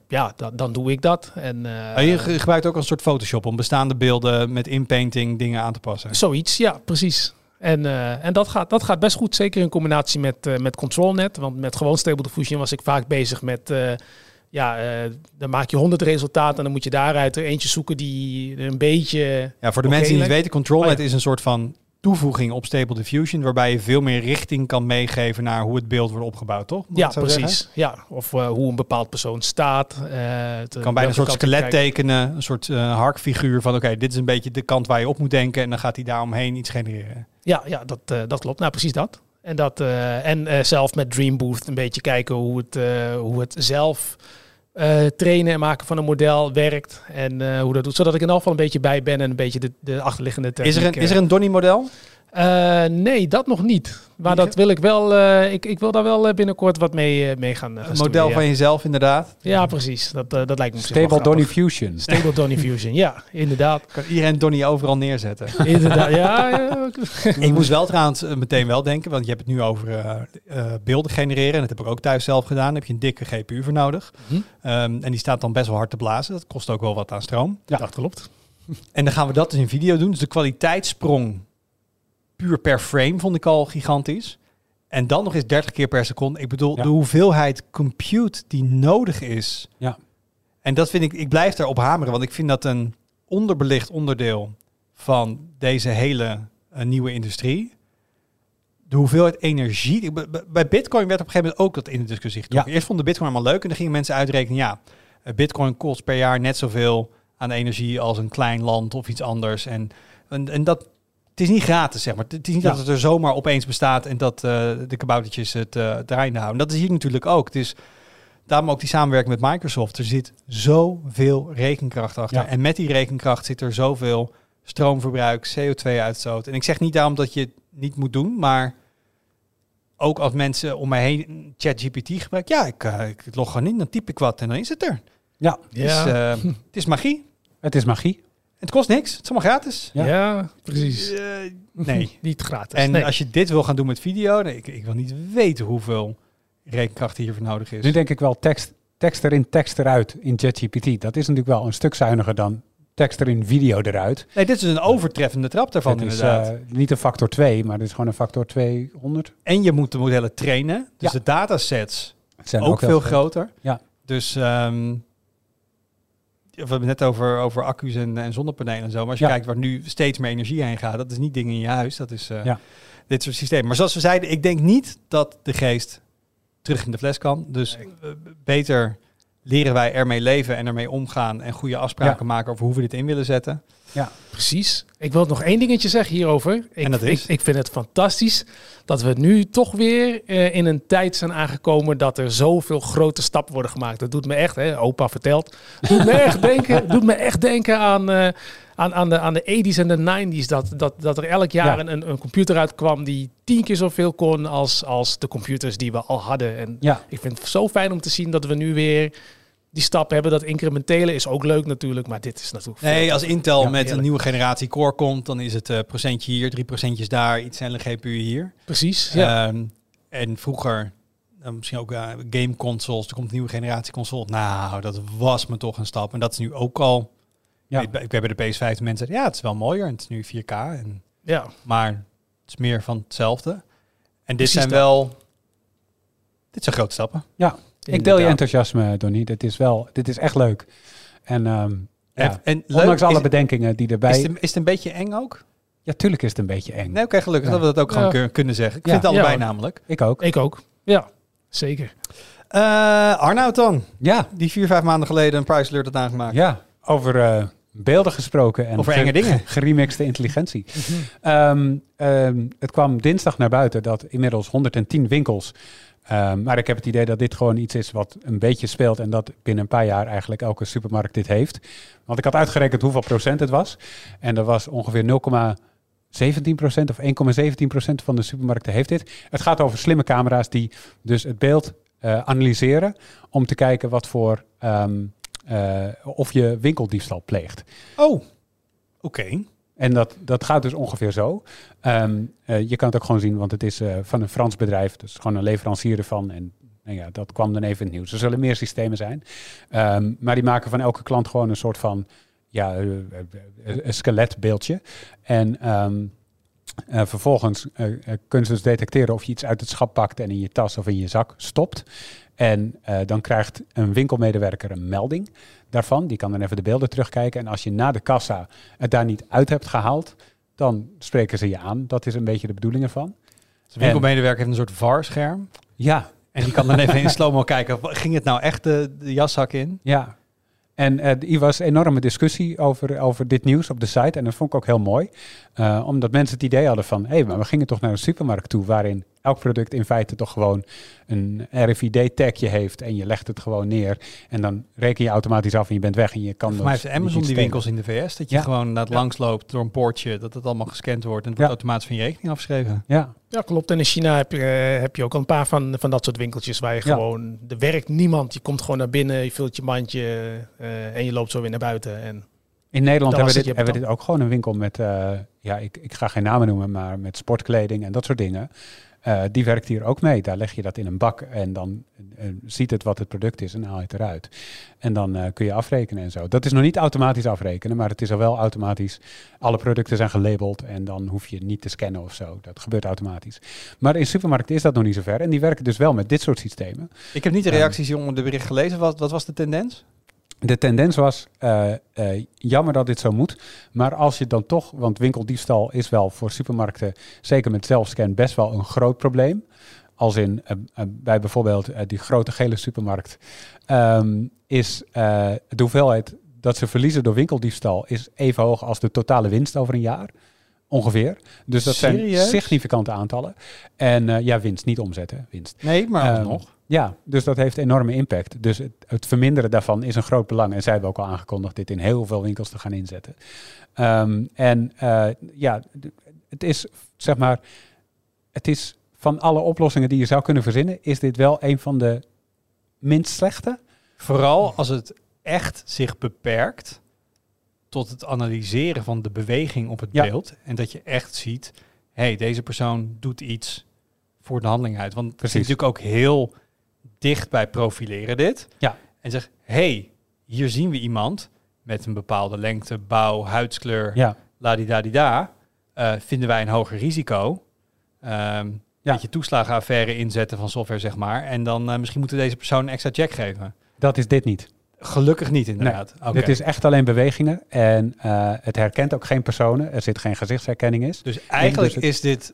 ja, dan, dan doe ik dat. En, eh, Oh, je ge- gebruikt ook een soort Photoshop om bestaande beelden met inpainting dingen aan te passen. Zoiets, ja, precies. En, eh, en dat, gaat, dat gaat best goed, zeker in combinatie met, eh met ControlNet. Want met gewoon Stable Diffusion was ik vaak bezig met... eh, ja, eh, dan maak je honderd resultaten en dan moet je daaruit er eentje zoeken die een beetje... Ja, voor de mensen die niet weten, ControlNet Oh, is een soort van toevoeging op Stable Diffusion, waarbij je veel meer richting kan meegeven naar hoe het beeld wordt opgebouwd, toch? Moet Ja, precies. zeggen? Ja, of eh, hoe een bepaald persoon staat. eh, het, kan bijna een soort skelet tekenen, een soort harkfiguur van oké, dit is een beetje de kant waar je op moet denken en dan gaat hij daaromheen iets genereren. Ja, ja dat, dat klopt. Nou, precies dat. En, dat, en zelf met Dream Booth een beetje kijken hoe het, hoe het zelf eh, trainen en maken van een model werkt. En eh, hoe dat doet. Zodat ik in elk geval een beetje bij ben en een beetje de, de achterliggende Is er een, is eh, er een Donny Eh, nee, dat nog niet. Maar dat wil ik wel. eh, ik, ik wil daar wel eh, binnenkort wat mee, mee gaan. gaan Een model van jezelf inderdaad. Ja, precies. Dat, dat lijkt me Stable Donny. Fusion. Stable Donny Fusion. Ja, inderdaad. Kan iedereen Donnie overal neerzetten. inderdaad. Ja, ja. ik moest wel trouwens meteen wel denken, want je hebt het nu over eh, eh, beelden genereren. En dat heb ik ook thuis zelf gedaan. Daar heb je een dikke GPU voor nodig. Mhm. Ehm, en die staat dan best wel hard te blazen. Dat kost ook wel wat aan stroom. Ja. Dat klopt. En dan gaan we dat dus in video doen. Dus de kwaliteitssprong puur per frame vond ik al gigantisch. En dan nog eens 30 keer per seconde. Ik bedoel, Ja. de hoeveelheid compute die nodig is. Ja. En dat vind ik, ik blijf daarop hameren, want ik vind dat een onderbelicht onderdeel van deze hele eh, nieuwe industrie. De hoeveelheid energie. ik- bij- Bitcoin werd op een gegeven moment ook dat in de discussie getrokken. Eerst vonden Bitcoin allemaal leuk en dan gingen mensen uitrekenen, ja, eh, Bitcoin kost per jaar net zoveel aan energie als een klein land of iets anders. En, en, en dat, het is niet gratis, zeg maar. Het is niet Ja. dat het er zomaar opeens bestaat en dat eh, de kaboutertjes het uh, draaiende houden. Dat is hier natuurlijk ook. Het is daarom ook die samenwerking met Microsoft. Er zit zoveel rekenkracht achter. Ja. En met die rekenkracht zit er zoveel stroomverbruik, CO2-uitstoot. En ik zeg niet daarom dat je het niet moet doen, maar ook als mensen om mij heen ChatGPT gebruiken, ja, ik, eh, ik log gewoon in, dan typ ik wat en dan is het er. Ja, eh, het is magie. het is magie. Het kost niks. Het is allemaal gratis. Ja. Ja, precies. Eh, nee. Niet gratis. En nee. als je dit wil gaan doen met video, nee, ik, ik wil niet weten hoeveel rekenkracht hiervoor nodig is. Nu denk ik wel tekst, tekst erin, tekst eruit in ChatGPT. Dat is natuurlijk wel een stuk zuiniger dan tekst erin, video eruit. Nee, dit is een overtreffende trap daarvan Het is inderdaad. eh, niet een factor 2, maar dit is gewoon een factor 200. en je moet de modellen trainen. Dus Ja. de datasets zijn ook, veel groot. groter. Ja. Dus ehm, we hebben het net over, over accu's en, en zonnepanelen en zo. Maar als je Ja. kijkt waar nu steeds meer energie heen gaat, dat is niet dingen in je huis. Dat is eh, Ja. dit soort systemen. Maar zoals we zeiden, ik denk niet dat de geest terug in de fles kan. Dus eh, beter leren wij ermee leven en ermee omgaan en goede afspraken maken over hoe we dit in willen zetten. Precies. Ik wil nog één dingetje zeggen hierover. Ik, En dat is? Ik, ik vind het fantastisch dat we nu toch weer eh, in een tijd zijn aangekomen dat er zoveel grote stappen worden gemaakt. Dat doet me echt, hè, opa vertelt, doet me echt denken, doet me echt denken aan, eh, aan, aan, de, aan de 80s en de 90s. Dat, dat, dat er elk jaar Ja. een, een computer uitkwam die tien keer zoveel kon als, als de computers die we al hadden. En Ja, ik vind het zo fijn om te zien dat we nu weer die stap hebben. Dat incrementele is ook leuk natuurlijk, maar dit is natuurlijk... Nee, als Intel Ja, met een nieuwe generatie core komt, dan is het eh procentje hier, drie procentjes daar, iets sneller GPU hier. Precies, ja. Ehm, en vroeger, eh, misschien ook eh, game consoles, er komt een nieuwe generatie console. Nou, dat was me toch een stap. En dat is nu ook al. Ja. Ik, ik heb bij de PS5 mensen ja, het is wel mooier en het is nu 4K. En, ja. maar het is meer van hetzelfde. En dit Precies zijn dat. wel. Dit zijn grote stappen. ja. Ik deel je enthousiasme, Donnie. Dit is wel, dit is echt leuk. En ehm, ja, En, leuk, ondanks alle is, bedenkingen die erbij... is, het, is het een beetje eng ook? Ja, tuurlijk is het een beetje eng. Nee, oké, gelukkig Ja. dat we dat ook Ja. gewoon kun- kunnen zeggen. Ik Ja. vind het allebei Ja. namelijk. Ik ook. Ik ook. Ja, zeker. Eh Arnoud dan, Ja, die vier, vijf maanden geleden een price alert had aangemaakt. ja. over eh, beelden gesproken en Over enge ge- dingen. geremixte intelligentie. Ehm, ehm, het kwam dinsdag naar buiten dat inmiddels 110 winkels. Ehm, maar ik heb het idee dat dit gewoon iets is wat een beetje speelt. En dat binnen een paar jaar eigenlijk elke supermarkt dit heeft. Want ik had uitgerekend hoeveel procent het was. En dat was ongeveer 0,17 procent of 1,17 procent van de supermarkten heeft dit. Het gaat over slimme camera's die dus het beeld eh, analyseren. Om te kijken wat voor. ehm, eh, of je winkeldiefstal pleegt. Oh, oké. En dat, dat gaat dus ongeveer zo. Ehm, eh, je kan het ook gewoon zien, want het is eh, van een Frans bedrijf. Dus gewoon een leverancier ervan. En nou ja, dat kwam dan even in het nieuws. Er zullen meer systemen zijn. Ehm, maar die maken van elke klant gewoon een soort van ja, eh, een skeletbeeldje. En ehm, eh, vervolgens kunnen ze dus detecteren of je iets uit het schap pakt en in je tas of in je zak stopt. En dan krijgt een winkelmedewerker een melding daarvan. Die kan dan even de beelden terugkijken. En als je na de kassa het daar niet uit hebt gehaald, dan spreken ze je aan. Dat is een beetje de bedoeling ervan. Dus de winkelmedewerker heeft een soort VAR-scherm. Ja, En die kan dan even in slow-mo kijken. Ging het nou echt de, de jaszak in? ja. En eh er was een enorme discussie over, over dit nieuws op de site. En dat vond ik ook heel mooi. Eh, omdat mensen het idee hadden van... hé, hey, maar we gingen toch naar een supermarkt toe... waarin elk product in feite toch gewoon een RFID-tagje heeft en je legt het gewoon neer en dan reken je automatisch af en je bent weg en je kan Voor mij heeft Amazon die winkels in de VS, dat je Ja. gewoon dat Ja. langs loopt door een poortje, dat het allemaal gescand wordt en het Ja. wordt automatisch van je rekening afgeschreven. Ja, Ja, klopt. En in China heb je, eh, heb je ook al een paar van, van dat soort winkeltjes waar je Ja. gewoon, er werkt niemand. Je komt gewoon naar binnen, je vult je mandje eh, en je loopt zo weer naar buiten. En In Nederland hebben we, dit, hebben we dit ook gewoon een winkel met, eh, ja, ik, ik ga geen namen noemen, maar met sportkleding en dat soort dingen. Eh, die werkt hier ook mee. Daar leg je dat in een bak en dan eh, ziet het wat het product is en haal je het eruit. En dan eh, kun je afrekenen en zo. Dat is nog niet automatisch afrekenen, maar het is al wel automatisch. Alle producten zijn gelabeld en dan hoef je niet te scannen of zo. Dat gebeurt automatisch. Maar in supermarkten is dat nog niet zo ver. En die werken dus wel met dit soort systemen. Ik heb niet de Ja. reacties onder de bericht gelezen. Wat, wat was de tendens? De tendens was, eh, eh, jammer dat dit zo moet, maar als je dan toch, want winkeldiefstal is wel voor supermarkten, zeker met zelfscan, best wel een groot probleem. Als in eh, bij bijvoorbeeld die grote gele supermarkt, ehm, is de hoeveelheid dat ze verliezen door winkeldiefstal is even hoog als de totale winst over een jaar. Ongeveer. Dus dat zijn significante aantallen. En ja, winst, niet omzetten, winst. Nee, maar Ehm, alsnog. Ja, dus dat heeft enorme impact. Dus het, het verminderen daarvan is een groot belang. En zij hebben ook al aangekondigd dit in heel veel winkels te gaan inzetten. Ehm, en eh, ja, het is zeg maar, het is van alle oplossingen die je zou kunnen verzinnen, is dit wel een van de minst slechte. Vooral als het echt zich beperkt tot het analyseren van de beweging op het Ja. beeld. En dat je echt ziet, hé, hey, deze persoon doet iets voor de handeling uit. Want het is natuurlijk ook heel dicht bij profileren dit. Ja. En zeg, hé, hey, hier zien we iemand met een bepaalde lengte, bouw, huidskleur, Ja, ladidadida. eh vinden wij een hoger risico. Ehm Ja. Dat je toeslagenaffaire inzetten van software, zeg maar. En dan eh, misschien moeten deze persoon een extra check geven. dat is dit niet. Gelukkig niet, inderdaad. Oké. Dit is echt alleen bewegingen en eh, het herkent ook geen personen. Er zit geen gezichtsherkenning in. Dus eigenlijk het- is dit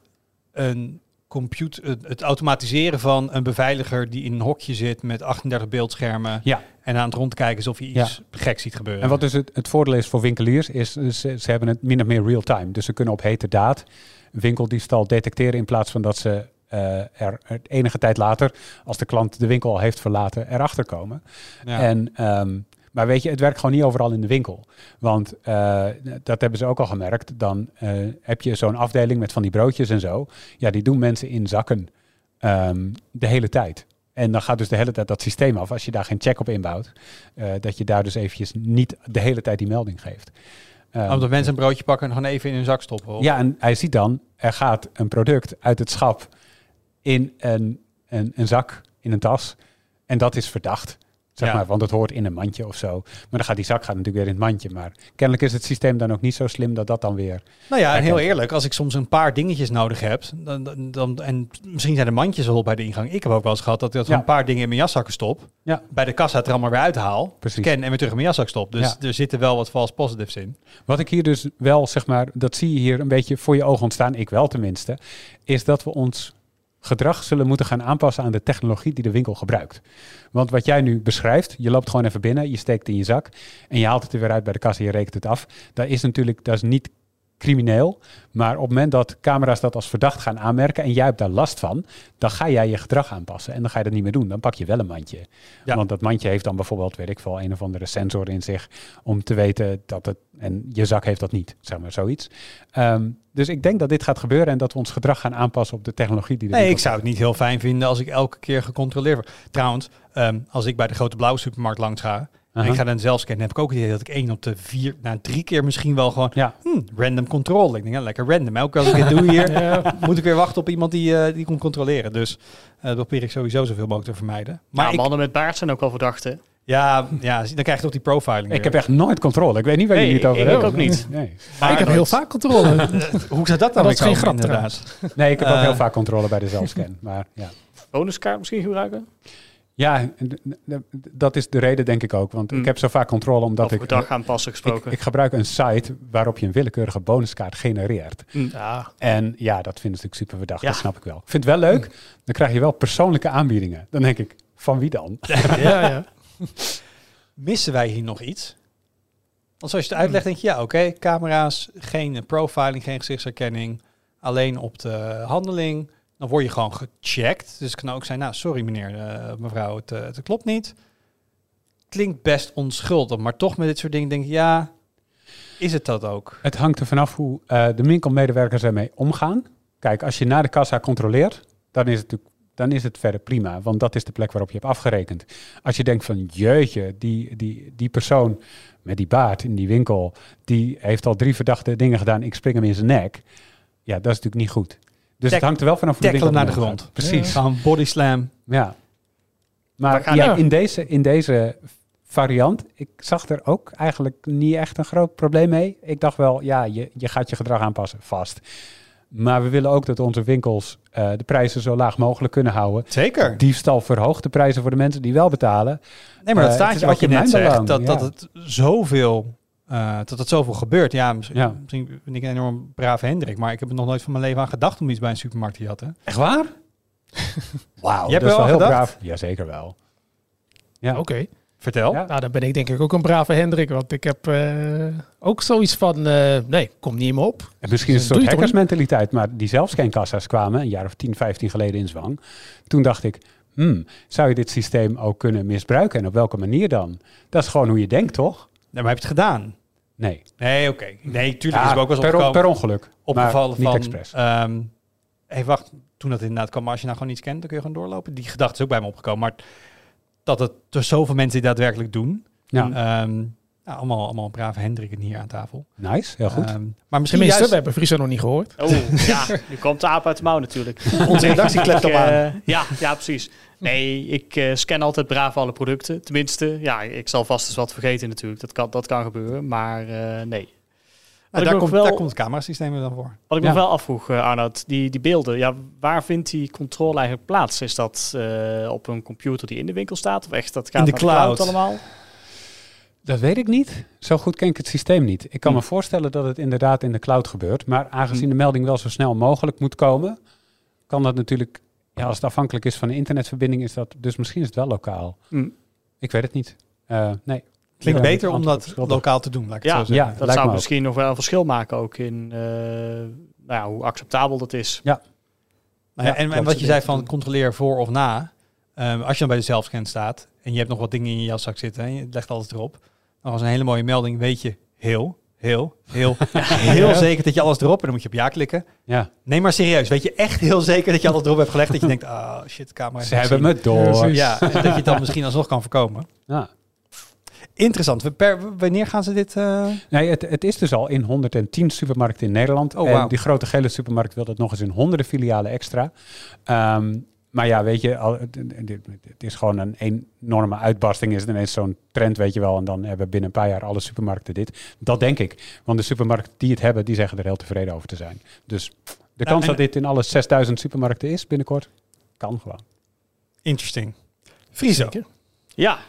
een computer, het, het automatiseren van een beveiliger die in een hokje zit met 38 beeldschermen Ja. en aan het rondkijken is of je iets geks ziet gebeuren. En wat dus het, het voordeel is voor winkeliers, is ze, ze hebben het min of meer real-time. Dus ze kunnen op hete daad winkeldiefstal detecteren in plaats van dat ze eh, er, enige tijd later, als de klant de winkel al heeft verlaten, erachter komen. ja. En, ehm, maar weet je, het werkt gewoon niet overal in de winkel. Want eh, dat hebben ze ook al gemerkt. Dan eh, heb je zo'n afdeling met van die broodjes en zo. Ja, die doen mensen in zakken ehm, de hele tijd. En dan gaat dus de hele tijd dat systeem af. Als je daar geen check op inbouwt, eh, dat je daar dus eventjes niet de hele tijd die melding geeft. Ehm, Omdat mensen een broodje pakken en gewoon even in hun zak stoppen. of- ja, en hij ziet dan, er gaat een product uit het schap in een, een, een zak, in een tas. En dat is verdacht. Zeg Ja. maar, want het hoort in een mandje of zo. Maar dan gaat die zak gaat natuurlijk weer in het mandje. Maar kennelijk is het systeem dan ook niet zo slim dat dat dan weer... Nou ja, en heel eerlijk, als ik soms een paar dingetjes nodig heb, dan, dan, dan- en misschien zijn de mandjes wel bij de ingang. Ik heb ook wel eens gehad dat ik Ja. een paar dingen in mijn jaszakken stop. Ja. Bij de kassa het er allemaal weer uithaal. Precies. Scan en weer terug in mijn jaszak stop. Dus er zitten wel wat false positives in. Wat ik hier dus wel, zeg maar, dat zie je hier een beetje voor je ogen ontstaan, ik wel tenminste, is dat we ons gedrag zullen moeten gaan aanpassen aan de technologie die de winkel gebruikt. Want wat jij nu beschrijft, je loopt gewoon even binnen, je steekt in je zak en je haalt het er weer uit bij de kassa en je rekent het af. Dat is natuurlijk, dat is niet crimineel, maar op het moment dat camera's dat als verdacht gaan aanmerken en jij hebt daar last van, dan ga jij je gedrag aanpassen en dan ga je dat niet meer doen. Dan pak je wel een mandje. Ja. Want dat mandje heeft dan bijvoorbeeld, weet ik veel, een of andere sensor in zich om te weten dat het, en je zak heeft dat niet, zeg maar, zoiets. Ehm, dus ik denk dat dit gaat gebeuren en dat we ons gedrag gaan aanpassen op de technologie die er Nee, ik zou het niet heel fijn vinden als ik elke keer gecontroleerd word. Trouwens, ehm, als ik bij de grote blauwe supermarkt langs ga, ik ga dan zelf scannen, heb ik ook het idee dat ik één op de vier, nou drie keer misschien wel gewoon Ja, hmm, random controle. Ik denk, ja, lekker random. Elke keer als ik dit doe hier, Ja. moet ik weer wachten op iemand die, eh, die komt controleren. Dus eh, dat probeer ik sowieso zoveel mogelijk te vermijden. Maar ik, mannen met baard zijn ook wel verdachten. ja, ja, dan krijg je toch die profiling ik weer. heb echt nooit controle. Ik weet niet waar Nee, jullie het over ik hebben. ook niet. Nee. Maar ik heb heel vaak controle. Hoe zou dat dan Dat is geen grap inderdaad? nee, ik heb ook Eh. heel vaak controle bij de zelfscan. Maar ja. Bonuskaart misschien gebruiken? Ja, dat is de reden denk ik ook. Want Hmm. ik heb zo vaak controle omdat Over ik, gedrag aanpassen ik... gesproken. Ik gebruik een site waarop je een willekeurige bonuskaart genereert. Ja, En ja, dat vinden ze natuurlijk super verdacht. Ja. Dat snap ik wel. Ik vind het wel leuk. Dan krijg je wel persoonlijke aanbiedingen. Dan denk ik, van wie dan? ja, ja. Missen wij hier nog iets? Want zoals je het uitlegt, denk je, ja, oké, camera's, geen profiling, geen gezichtsherkenning, alleen op de handeling. Dan word je gewoon gecheckt. Dus het kan ook zijn, nou, sorry meneer, eh, mevrouw, het, eh, het klopt niet. Klinkt best onschuldig, maar toch met dit soort dingen denk ik, ja, is het dat ook? Het hangt er vanaf hoe eh, de winkelmedewerkers ermee omgaan. Kijk, als je naar de kassa controleert, dan is het natuurlijk dan is het verder prima, want dat is de plek waarop je hebt afgerekend. Als je denkt van jeetje, die, die, die persoon met die baard in die winkel, die heeft al drie verdachte dingen gedaan, ik spring hem in zijn nek. Ja, dat is natuurlijk niet goed. Dus het hangt er wel vanaf hoe de Tackle winkel hem naar de grond. Precies, Gewoon body slam. ja. Maar gaan ja, in, deze, in deze variant, ik zag er ook eigenlijk niet echt een groot probleem mee. Ik dacht wel, ja, je, je gaat je gedrag aanpassen, vast. Maar we willen ook dat onze winkels eh, de prijzen zo laag mogelijk kunnen houden. Zeker. Diefstal verhoogt de prijzen voor de mensen die wel betalen. Nee, maar dat Eh, staat je wat je in net zegt, dat, dat het zoveel, eh, dat het zoveel gebeurt. Ja, misschien, Ja. misschien ben ik een enorm brave Hendrik, maar ik heb er nog nooit van mijn leven aan gedacht om iets bij een supermarkt te jatten. Echt waar? Wauw, dat is wel wel heel gedacht? braaf. Jazeker wel. Ja. Oké. Vertel. Ja. Nou, dan ben ik denk ik ook een brave Hendrik. Want ik heb eh, ook zoiets van, eh, nee, kom niet in me op. En misschien is het Doe een soort hackersmentaliteit, maar die zelfscankassa's kwamen een jaar of 10, 15 geleden in zwang. Toen dacht ik, hmm, zou je dit systeem ook kunnen misbruiken en op welke manier dan? Dat is gewoon hoe je denkt, toch? Nee, maar heb je het gedaan? Nee. Nee, oké. Nee, tuurlijk Ja, is het ook wel eens per, opgekomen. per ongeluk. opgevallen niet van... expres. ehm, hey, wacht. Toen dat inderdaad kwam, maar als je nou gewoon iets kent, dan kun je gewoon doorlopen. Die gedachte is ook bij me opgekomen. Maar dat het er zoveel mensen die daadwerkelijk doen. Ja, Ehm, nou, allemaal, allemaal brave Hendrikken hier aan tafel. nice, heel goed. Ehm, maar misschien Tenminste, juist... we hebben Friso nog niet gehoord. Oh, ja, nu komt de aap uit de mouw natuurlijk. Onze redactie klept op aan. eh, ja, ja, precies. Nee, ik eh, scan altijd braaf alle producten. Tenminste, ja, ik zal vast eens wat vergeten natuurlijk. Dat kan, dat kan gebeuren, maar eh, nee. Nou, ik daar, komt, wel- daar komt het camerasysteem er dan voor. Wat ik Ja. nog wel afvroeg, eh, Arnoud, die, die beelden, ja, waar vindt die controle eigenlijk plaats? Is dat eh, op een computer die in de winkel staat? Of echt dat gaat de naar cloud. allemaal? Dat weet ik niet. Zo goed ken ik het systeem niet. Ik kan Hm. me voorstellen dat het inderdaad in de cloud gebeurt. Maar aangezien de melding wel zo snel mogelijk moet komen, kan dat natuurlijk, ja, als het afhankelijk is van een internetverbinding, is dat, dus misschien is het wel lokaal. Hm. Ik weet het niet. Eh, nee. Klinkt Ja, beter om dat lokaal te doen, laat ik het Ja, zo zeggen. Ja, Dat lijkt zou misschien nog wel een verschil maken ook in eh, nou ja, hoe acceptabel dat is. Nou ja, Ja, en, wat je zei van controleer voor of na. Ehm, als je dan bij de zelfscan staat en je hebt nog wat dingen in je jaszak zitten en je legt alles erop. Dan was een hele mooie melding, weet je heel, heel, heel, heel zeker dat je alles erop en dan moet je op ja klikken. Ja, Nee, maar serieus, weet je echt heel zeker dat je alles erop hebt gelegd dat je denkt, ah shit, de camera ze hebben me door. Ja, en dat je het dan misschien alsnog kan voorkomen. Ja. Interessant. Wanneer gaan ze dit? eh, Nee, het, het is dus al in 110 supermarkten in Nederland. Oh, en die grote gele supermarkt wil dat nog eens in honderden filialen extra. Ehm, maar ja, weet je, al, het, is gewoon een enorme uitbarsting. Is het ineens zo'n trend, weet je wel. En dan hebben binnen een paar jaar alle supermarkten dit. Dat denk ik. Want de supermarkten die het hebben, die zeggen er heel tevreden over te zijn. Dus de kans en- dat dit in alle 6000 supermarkten is binnenkort, kan gewoon. Interesting. Friso. Ja,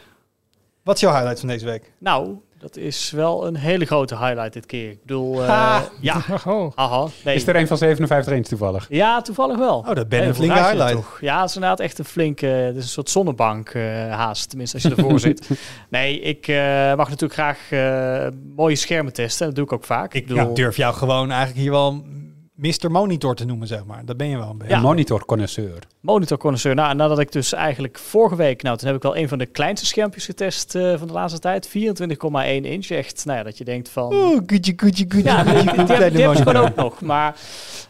wat is jouw highlight van deze week? nou, dat is wel een hele grote highlight dit keer. Ik bedoel, eh, Ha. ja, Oh. haha. Nee. Is er een van 57 eens toevallig? Ja, toevallig wel. Oh, dat ben Hey, een flinke raad je dat highlight. toch? Ja, het is inderdaad echt een flinke, het is een soort zonnebank eh, haast, tenminste als je ervoor zit. Nee, ik eh, mag natuurlijk graag eh, mooie schermen testen, en dat doe ik ook vaak. Ik bedoel, durf jou gewoon eigenlijk hier wel Mr. Monitor te noemen, zeg maar. Dat ben je wel een beetje. Ja. Monitorconnoisseur. monitorconnoisseur. Nou, nadat ik dus eigenlijk vorige week, nou, toen heb ik wel een van de kleinste schermpjes getest eh, van de laatste tijd. 24,1 inch. Echt, nou ja, dat je denkt van... Oeh, goedje, goedje, goedje. Ja, die, die, die, heb gewoon ook nog. Maar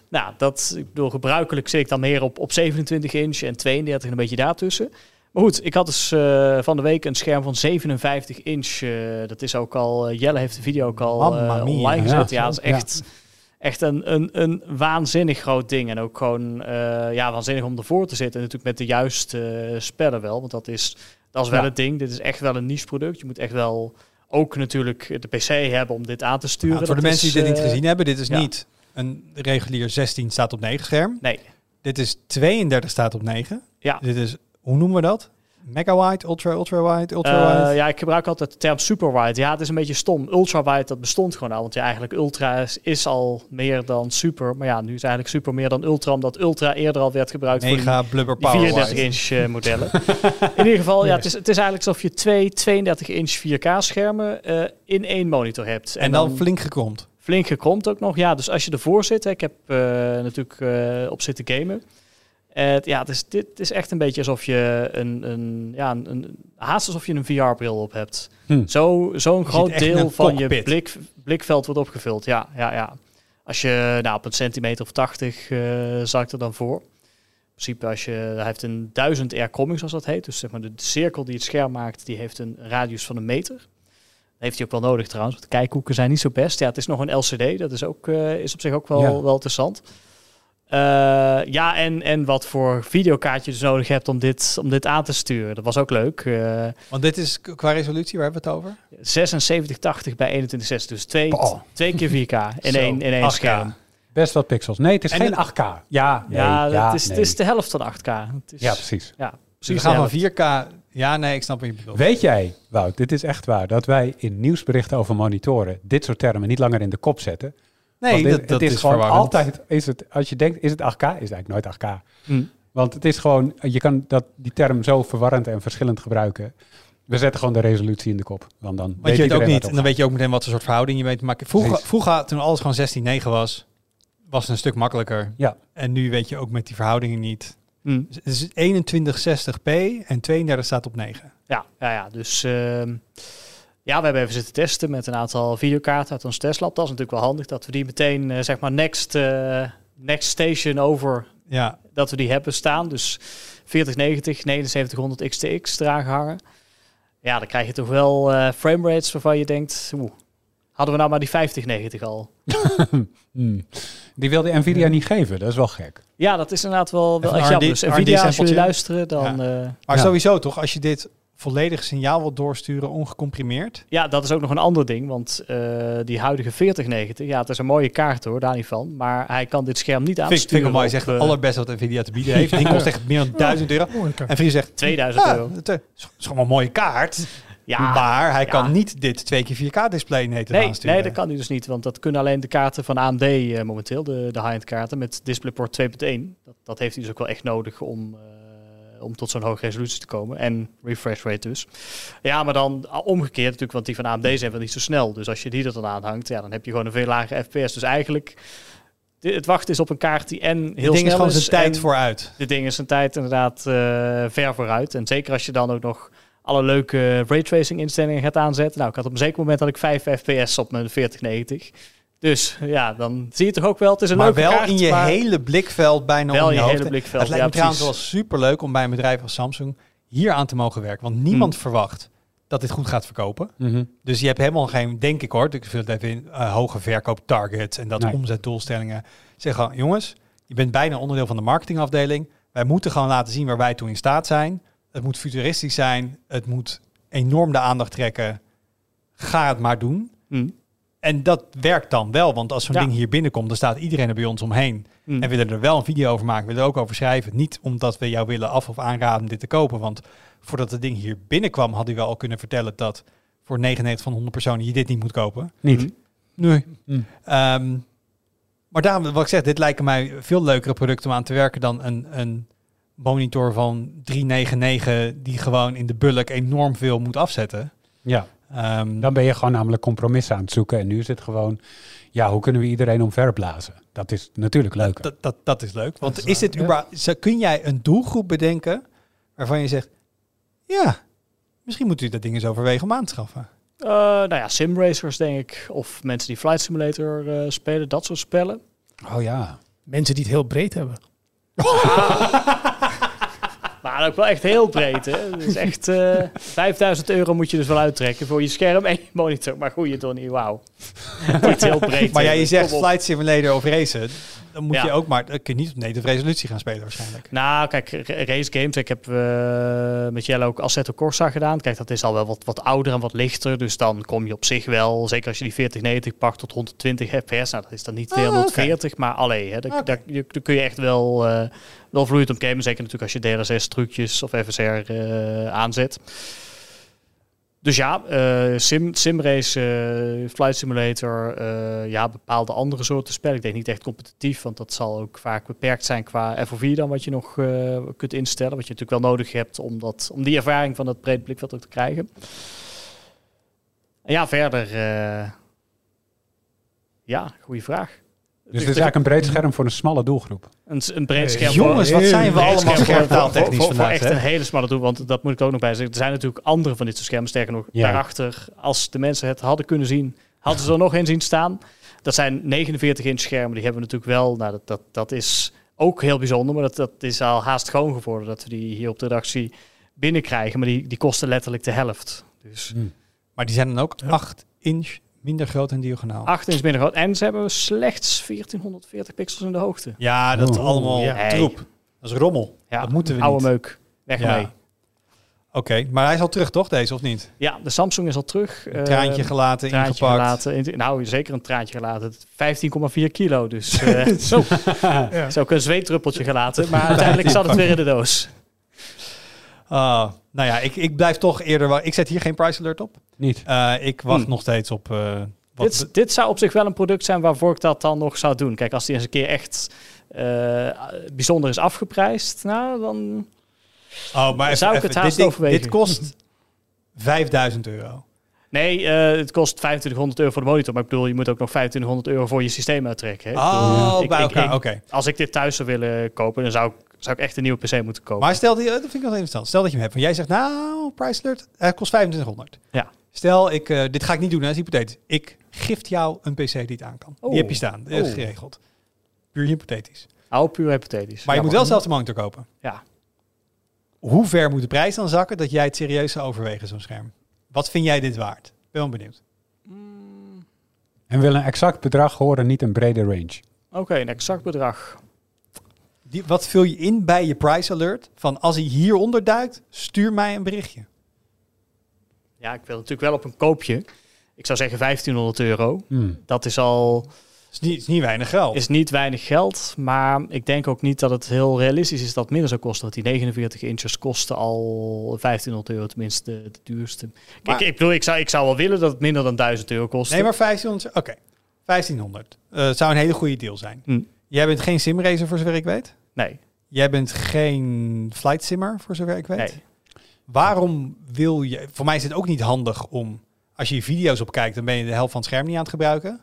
nou, dat, ik bedoel, gebruikelijk zit ik dan meer op, op 27 inch en 32 en een beetje daartussen. Maar goed, ik had dus eh, van de week een scherm van 57 inch. eh, dat is ook al, Jelle heeft de video ook al online gezet. Ja, Ja, dat is ja. Echt, een, een, een waanzinnig groot ding. En ook gewoon eh, ja, waanzinnig om ervoor te zitten. En natuurlijk met de juiste eh, spellen wel. Want dat is, dat is wel Ja. het ding. Dit is echt wel een niche product. Je moet echt wel ook natuurlijk de PC hebben om dit aan te sturen. Voor de Dat mensen is, die dit niet eh, gezien hebben, dit is ja. niet een regulier 16 staat op 9 scherm. Nee. Dit is 32 staat op 9. Ja. Dit is, hoe noemen we dat? Megawide, ultra, ultra wide, ultra wide. Eh, ja, ik gebruik altijd de term super wide. Ja, het is een beetje stom. Ultra wide, dat bestond gewoon al. Want ja, eigenlijk ultra is, is al meer dan super. Maar ja, nu is eigenlijk super meer dan ultra. Omdat ultra eerder al werd gebruikt Mega voor die, die power 34 wide. inch eh, modellen. In ieder geval, ja, het is, het is eigenlijk alsof je twee 32 inch 4K schermen eh, in één monitor hebt. En dan flink gekromd. flink gekromd ook nog. Ja, dus als je ervoor zit, hè, ik heb natuurlijk op zitten gamen. Ja, het is, dit is echt een beetje alsof je een, een, ja, een, een haast alsof je een VR-bril op hebt. Hm. Zo, zo'n groot deel van je blik, blikveld wordt opgevuld. Ja, ja, ja. Als je nou, op een centimeter of 80 eh zag ik er dan voor. In principe, als je, hij heeft een 1000 air comics, zoals dat heet. Dus zeg maar de, cirkel die het scherm maakt, die heeft een radius van een meter. Dat heeft hij ook wel nodig trouwens, want de kijkhoeken zijn niet zo best. Ja, het is nog een LCD, dat is, ook, eh, is op zich ook wel, Ja. wel interessant. Eh, ja, en, en wat voor videokaartje je dus nodig hebt om dit, om dit aan te sturen. Dat was ook leuk. Eh Want dit is qua resolutie, waar hebben we het over? 7680 bij 2160. Dus twee, Oh. twee keer 4K in één, in één 8K. scherm. Best wat pixels. Nee, het is En geen de- 8K. Ja, nee, ja, ja, het, is, nee. het is de helft van 8K. Het is, Ja, precies. Ja, Dus precies we gaan van helft. 4K... Ja, nee, ik snap wat je bedoelt. Weet jij, Wout, dit is echt waar, dat wij in nieuwsberichten over monitoren dit soort termen niet langer in de kop zetten? Nee, dit- dat, dat het is, is, gewoon verwarrend. altijd, is het, als je denkt, is het 8K? Is het eigenlijk nooit 8K. Hm. Want het is gewoon, je kan dat, die term zo verwarrend en verschillend gebruiken. We zetten gewoon de resolutie in de kop. Want dan Want je weet ook niet, en dan weet je ook meteen wat voor soort verhouding je weet te maken. Vroeger, vroeger, toen alles gewoon 16-9 was, was het een stuk makkelijker. Ja. En nu weet je ook met die verhoudingen niet. Hm. Dus Het is 2160p en 32 staat op 9. Ja, ja, ja, dus ehm, ja, we hebben even zitten testen met een aantal videokaarten uit ons testlab. Dat is natuurlijk wel handig dat we die meteen, eh, zeg maar, next, eh, next station over, Ja, dat we die hebben staan. Dus 4090, 7900 XTX eraan gehangen. Ja, dan krijg je toch wel eh frame rates waarvan je denkt, oeh, hadden we nou maar die 5090 al? Hmm. Die wilde Nvidia niet geven, dat is wel gek. Ja, dat is inderdaad wel, wel echt jammer. Dus Nvidia, als jullie luisteren, dan... eh, maar Ja. sowieso toch, als je dit volledig signaal wilt doorsturen, ongecomprimeerd. Ja, dat is ook nog een ander ding, want eh, die huidige 4090, ja, het is een mooie kaart hoor, daar niet van, maar hij kan dit scherm niet aansturen. vind ik mooi, zegt eh, het allerbeste wat Nvidia te bieden heeft. Het ding kost echt meer dan 1000 euro. En Vriend zegt, 2000 ja, euro. het eh, is is gewoon een mooie kaart. Ja, maar hij ja. kan niet dit 2 keer 4K display nee, nee, aansturen. nee, dat kan hij dus niet, want dat kunnen alleen de kaarten van AMD eh, momenteel, de, de high-end kaarten met DisplayPort 2.1. Dat, dat heeft hij dus ook wel echt nodig om, eh, om tot zo'n hoge resolutie te komen. En refresh rate dus. Ja, maar dan omgekeerd natuurlijk, want die van AMD zijn wel niet zo snel. Dus als je die er dan aanhangt, ja, dan heb je gewoon een veel lagere FPS. Dus eigenlijk, het wachten is op een kaart die en heel Het ding snel is gewoon zijn tijd vooruit. dit ding is een tijd inderdaad eh, ver vooruit. En zeker als je dan ook nog alle leuke raytracing instellingen gaat aanzetten. Nou, ik had op een zeker moment had ik 5 fps op mijn 4090. Dus ja, dan zie je toch ook wel, het is een Maar leuke wel kaart, in je maar hele blikveld bijna wel om in je je hoofd. hele blikveld. Het lijkt ja, me trouwens wel precies. super leuk om bij een bedrijf als Samsung hier aan te mogen werken. Want niemand Hmm. verwacht dat dit goed gaat verkopen. Mhm. Dus je hebt helemaal geen, denk ik hoor, ik vul het even in, eh, hoge verkooptargets en dat Nee. omzetdoelstellingen. Zeg gewoon, jongens, je bent bijna onderdeel van de marketingafdeling. Wij moeten gewoon laten zien waar wij toe in staat zijn. Het moet futuristisch zijn. Het moet enorm de aandacht trekken. Ga het maar doen. Hm, En dat werkt dan wel, want als zo'n Ja. ding hier binnenkomt, dan staat iedereen er bij ons omheen. hm. En willen er wel een video over maken, willen er ook over schrijven. Niet omdat we jou willen af of aanraden dit te kopen. Want voordat het ding hier binnenkwam, hadden we al kunnen vertellen dat voor 99 van 100 personen je dit niet moet kopen. Niet. Hm. Nee. Mm. Ehm, maar daarom, wat ik zeg, dit lijken mij veel leukere producten om aan te werken dan een, een monitor van 399 die gewoon in de bulk enorm veel moet afzetten. Ja, Ehm, dan ben je gewoon namelijk compromissen aan het zoeken. En nu is het gewoon, ja, hoe kunnen we iedereen omverblazen? Dat is natuurlijk leuk. dat, dat, dat is leuk. Want is is, ja. überhaupt, zo- kun jij een doelgroep bedenken waarvan je zegt, ja, misschien moet u dat ding eens overwegen om aan te schaffen. Eh, nou ja, simracers denk ik. Of mensen die Flight Simulator eh, spelen, dat soort spellen. Oh ja. Mensen die het heel breed hebben. Maar ook wel echt heel breed, hè. Dus echt eh 5000 euro moet je dus wel uittrekken voor je scherm en je monitor. Maar goeie Donnie, wauw. Niet heel breed. Maar ja, je zegt. Flight Simulator of racen, dan moet Ja. je ook maar, dan kun je niet op native resolutie gaan spelen waarschijnlijk. Nou, kijk, ra- race games. Ik heb eh, met Jelle ook Assetto Corsa gedaan. Kijk, dat is al wel wat, wat ouder en wat lichter. Dus dan kom je op zich wel, zeker als je die 4090 pakt, tot 120 fps. Nou, dat is dan niet Ah, 240, maar allee, hè, daar, daar kun je echt wel, eh, wel vloeiend op gamen. Zeker natuurlijk als je DLSS trucjes of FSR eh, aanzet. Dus ja, eh, sim, simrace, eh, flight simulator, eh, ja, bepaalde andere soorten spellen. Ik denk niet echt competitief, want dat zal ook vaak beperkt zijn qua FOV dan wat je nog kunt instellen. Wat je natuurlijk wel nodig hebt om, dat, om die ervaring van dat breed blikveld ook te krijgen. En ja, verder, ja, goede vraag. Dus het is eigenlijk een breed scherm voor een smalle doelgroep. Een, een breed Hey, scherm. jongens, wat zijn we allemaal schermtaaltechnisch voor, voor, voor vandaag, echt hè? een hele smalle doel, want dat moet ik ook nog bij zeggen. Er zijn natuurlijk andere van dit soort schermen. Sterker nog, Ja. daarachter, als de mensen het hadden kunnen zien, hadden ze er nog een zien staan. Dat zijn 49 inch schermen, die hebben we natuurlijk wel. Nou, dat, dat, dat is ook heel bijzonder, maar dat, dat is al haast gewoon geworden dat we die hier op de redactie binnenkrijgen. Maar die, die kosten letterlijk de helft. Dus Maar die zijn dan ook 8 inch minder groot en diagonaal. 8 inch minder groot. En ze hebben slechts 1440 pixels in de hoogte. Ja, dat is Oeh, allemaal ja. troep. Dat is rommel. Ja, dat moeten we oude niet. meuk. Weg Ja. mee. Oké, maar hij is al terug toch, deze, of niet? Ja, de Samsung is al terug. Een traantje Eh, gelaten, traantje ingepakt. gelaten. In- Nou, zeker een traantje gelaten. 15,4 kilo. Dus eh Zo. ja. is ook een zweetdruppeltje gelaten. Maar uiteindelijk zat het weer in de doos. Ah, nou ja, ik, ik blijf toch eerder... Ik zet hier geen price alert op. Niet. Eh, ik wacht Hmm. nog steeds op... eh, wat Dit, dit zou op zich wel een product zijn waarvoor ik dat dan nog zou doen. Kijk, als die eens een keer echt eh, bijzonder is afgeprijsd, nou dan... Oh, maar even, Zou ik even, het haast dit, overwegen. dit kost 5000 euro. Nee, eh, het kost 2500 euro voor de monitor. Maar ik bedoel, je moet ook nog 2500 euro voor je systeem uittrekken. Hè? Ik bedoel, Oh, bij ik- elkaar, oké. Als ik dit thuis zou willen kopen, dan zou ik, zou ik echt een nieuwe PC moeten kopen. Maar stel, die, dat vind ik wel interessant. Stel dat je hem hebt. Want jij zegt, nou, price alert, hij kost 2500. Ja. Stel, ik, eh, dit ga ik niet doen, dat is hypothetisch. Ik gift jou een PC die het aan kan. Oh. Die heb je staan, dat is Oh. geregeld. Puur hypothetisch. Oh, puur hypothetisch. Maar je moet wel zelf de monitor kopen. Ja. Hoe ver moet de prijs dan zakken dat jij het serieus zou overwegen, zo'n scherm? Wat vind jij dit waard? Ben wel benieuwd. Mm, En wil een exact bedrag horen, niet een brede range. Oké, een exact bedrag. Die, wat vul je in bij je price alert? Van als hij hieronder duikt, stuur mij een berichtje. Ja, ik wil natuurlijk wel op een koopje. Ik zou zeggen 1500 euro. Hmm. Dat is al Is niet, is niet weinig geld. is niet weinig geld. Maar ik denk ook niet dat het heel realistisch is dat het minder zou kosten. Want die 49 inches kosten al 1500 euro, tenminste de, de duurste. Maar- ik, ik bedoel, ik zou, ik zou wel willen dat het minder dan 1000 euro kost. Nee, maar 1500. Oké, 1500. Eh, zou een hele goede deal zijn. Hm. Jij bent geen simracer voor zover ik weet. Nee, Jij bent geen flight simmer voor zover ik weet. nee. Waarom wil je... Voor mij is het ook niet handig om... Als je video's op kijkt, dan ben je de helft van het scherm niet aan het gebruiken.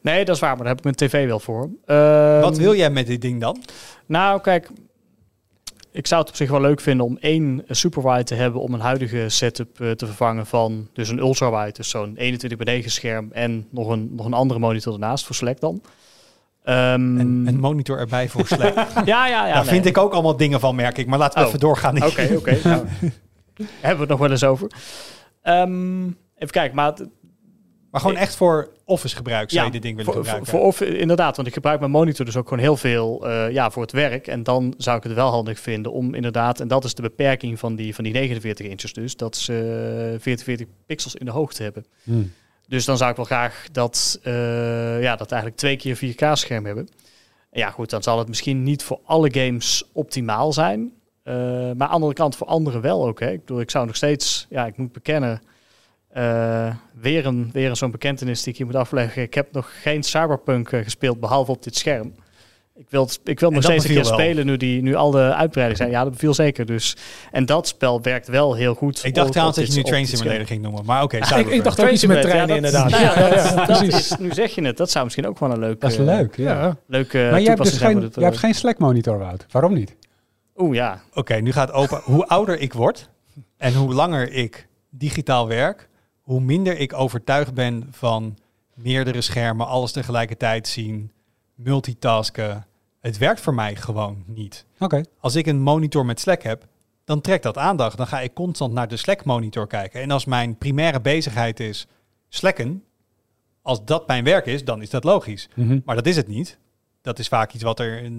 Nee, dat is waar, maar daar heb ik mijn tv wel voor. Ehm, Wat wil jij met dit ding dan? Nou, kijk, ik zou het op zich wel leuk vinden om één superwide te hebben om een huidige setup eh, te vervangen van dus een ultrawide, dus zo'n 21 bij 9 scherm en nog een, nog een andere monitor ernaast voor Slack dan. Ehm, Een, een monitor erbij voor Slack. ja, ja, ja. Daar nee. vind ik ook allemaal dingen van, merk ik. Maar laten we Oh. even doorgaan. Oké, oké. nou, hebben we het nog wel eens over. Ehm, even kijken, maar Maar gewoon echt voor office gebruik zou Ja, je dit ding willen voor, voor, gebruiken. voor of inderdaad, want ik gebruik mijn monitor dus ook gewoon heel veel eh, ja, voor het werk. En dan zou ik het wel handig vinden om inderdaad, en dat is de beperking van die, van die 49 inches dus, dat ze 44 pixels in de hoogte hebben. Hmm. Dus dan zou ik wel graag dat, eh, ja, dat eigenlijk twee keer 4K scherm hebben. Ja goed, dan zal het misschien niet voor alle games optimaal zijn. Eh, maar aan de andere kant voor anderen wel ook. Hè. Ik bedoel, ik zou nog steeds, ja, ik moet bekennen, eh, weer een, weer een zo'n bekentenis die ik hier moet afleggen. Ik heb nog geen Cyberpunk gespeeld, behalve op dit scherm. Ik wil, het- ik wil nog steeds een keer beviel wel. spelen nu, die, nu al de uitbreidingen zijn. Ja, dat beviel zeker. Dus. En dat spel werkt wel heel goed. ik dacht trouwens dat je nu Train Simulator ging noemen. Maar oké, ik, dacht ook iets met treinen inderdaad. ja, dat- Ja, ja, dat precies. is- nu zeg je het. Dat zou misschien ook wel een leuke, Dat is leuk, ja. Leuke maar jij hebt dus geen, jij hebt eh, geen Slack monitor, Wout. Waarom niet? Oeh, ja. Oké, nu gaat open. Hoe ouder ik word en hoe langer ik digitaal werk, hoe minder ik overtuigd ben van meerdere schermen, alles tegelijkertijd zien, multitasken. Het werkt voor mij gewoon niet. Oké. Als ik een monitor met Slack heb, dan trekt dat aandacht. Dan ga ik constant naar de Slack monitor kijken. En als mijn primaire bezigheid is Slacken, als dat mijn werk is, dan is dat logisch. Mhm. Maar dat is het niet. Dat is vaak iets wat er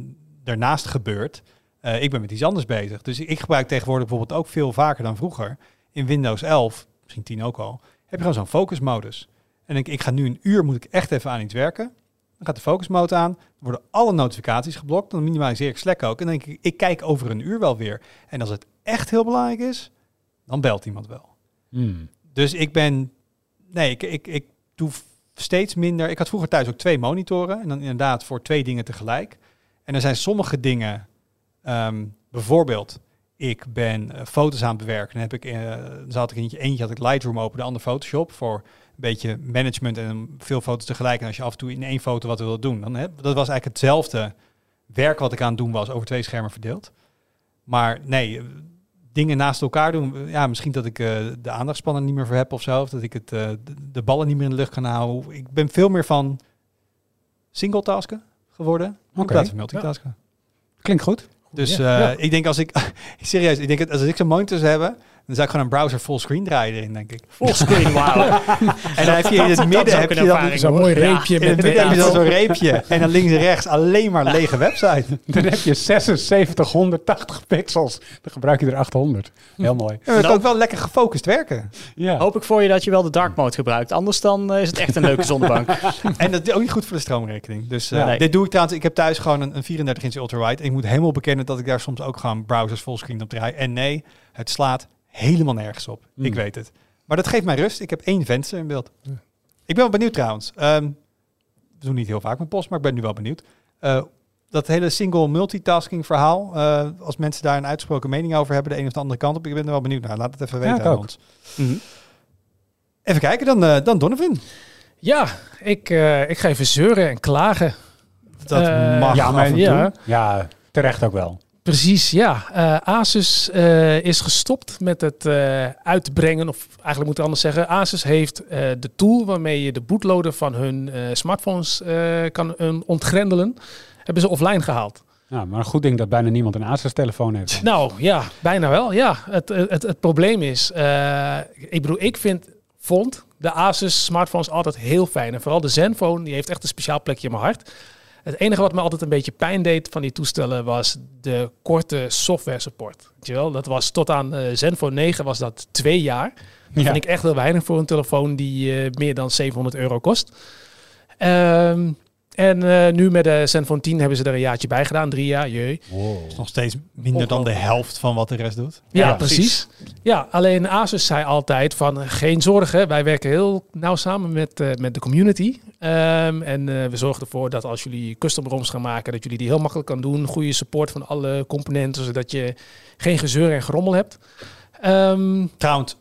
daarnaast gebeurt. Eh, ik ben met iets anders bezig. Dus ik gebruik tegenwoordig bijvoorbeeld ook veel vaker dan vroeger. In Windows 11, misschien 10 ook al, heb je gewoon zo'n focusmodus. En ik, ik ga nu een uur, moet ik echt even aan iets werken. Dan gaat de focusmode aan. Worden alle notificaties geblokt. Dan minimaliseer ik Slack ook. En dan denk ik, ik kijk over een uur wel weer. En als het echt heel belangrijk is, dan belt iemand wel. Hmm. Dus ik ben. Nee, ik, ik, ik doe steeds minder. Ik had vroeger thuis ook twee monitoren. En dan inderdaad voor twee dingen tegelijk. En er zijn sommige dingen. ehm, bijvoorbeeld, ik ben eh, foto's aan het bewerken. Dan heb ik, eh, dan zat ik eentje, eentje had ik Lightroom open, de andere Photoshop voor beetje management en veel foto's tegelijk. En als je af en toe in één foto wat wil doen, dan heb, dat was eigenlijk hetzelfde werk wat ik aan het doen was over twee schermen verdeeld. Maar nee, eh, dingen naast elkaar doen. eh, Ja, misschien dat ik eh, de aandachtspannen niet meer voor heb of zo. Of dat ik het, de, de ballen niet meer in de lucht kan houden. Ik ben veel meer van singletasken geworden. Oké. plaats van multitasken. Klinkt goed. Dus Ja, ja. ik denk als ik, serieus, ik denk dat als ik zo'n monitor zou hebben, dan zou ik gewoon een browser fullscreen draaien erin, denk ik. Fullscreen, wauw. En dan heb je in het midden, heb je dan. Zo'n mooi Ja, reepje in het met midden heb je dan ja, zo'n reepje. En dan links en rechts alleen maar lege website. Dan heb je 7680 pixels. Dan gebruik je er 800. Heel mooi. Ja, het ook wel lekker gefocust werken. Ja. Hoop ik voor je dat je wel de dark mode gebruikt. Anders dan eh, is het echt een leuke zonnebank. En dat is ook niet goed voor de stroomrekening. Dus eh, Ja. Nee. dit doe ik trouwens. Ik heb thuis gewoon een, een 34 inch ultrawide. En ik moet helemaal bekennen dat ik daar soms ook gewoon browsers fullscreen op draai. En nee, het slaat helemaal nergens op. Hmm. Ik weet het. Maar dat geeft mij rust. Ik heb één venster in beeld. Ik ben wel benieuwd trouwens. Ehm, we doen niet heel vaak mijn post, maar ik ben nu wel benieuwd. Eh, dat hele single multitasking verhaal. eh, als mensen daar een uitgesproken mening over hebben, de een of de andere kant op. Ik ben er wel benieuwd naar. Laat het even Ja, weten ik aan ook. ons. Mhm. Even kijken, dan, eh, dan Donovan. Ja, ik, eh, ik ga even zeuren en klagen. Dat mag ja, af maar en toe. ja. ja, terecht ook wel. Precies, ja. Eh, Asus eh, is gestopt met het eh, uitbrengen, of eigenlijk moet ik anders zeggen. Asus heeft de tool waarmee je de bootloader van hun smartphones kan ontgrendelen, hebben ze offline gehaald. Ja, maar een goed ding dat bijna niemand een Asus-telefoon heeft. Nou ja, bijna wel. Ja, het, het, het, het probleem is, ik bedoel, ik vind, vond de Asus smartphones altijd heel fijn. En vooral de Zenfone, die heeft echt een speciaal plekje in mijn hart. Het enige wat me altijd een beetje pijn deed van die toestellen was de korte software support. Weet je wel? Dat was tot aan eh, Zenfone 9 was dat twee jaar. Dat Ja. vind ik echt heel weinig voor een telefoon die eh, meer dan 700 euro kost. Ehm, en eh, nu met de Zenfone 10 hebben ze er een jaartje bij gedaan, drie jaar, jee. is nog steeds minder dan de helft van wat de rest doet. Ja, Ja, precies. Ja, alleen Asus zei altijd van eh, geen zorgen. Wij werken heel nauw samen met, eh, met de community. Ehm, en eh, we zorgen ervoor dat als jullie custom ROMs gaan maken, dat jullie die heel makkelijk kan doen. Goede support van alle componenten, zodat je geen gezeur en gerommel hebt. Ehm, Trouwens,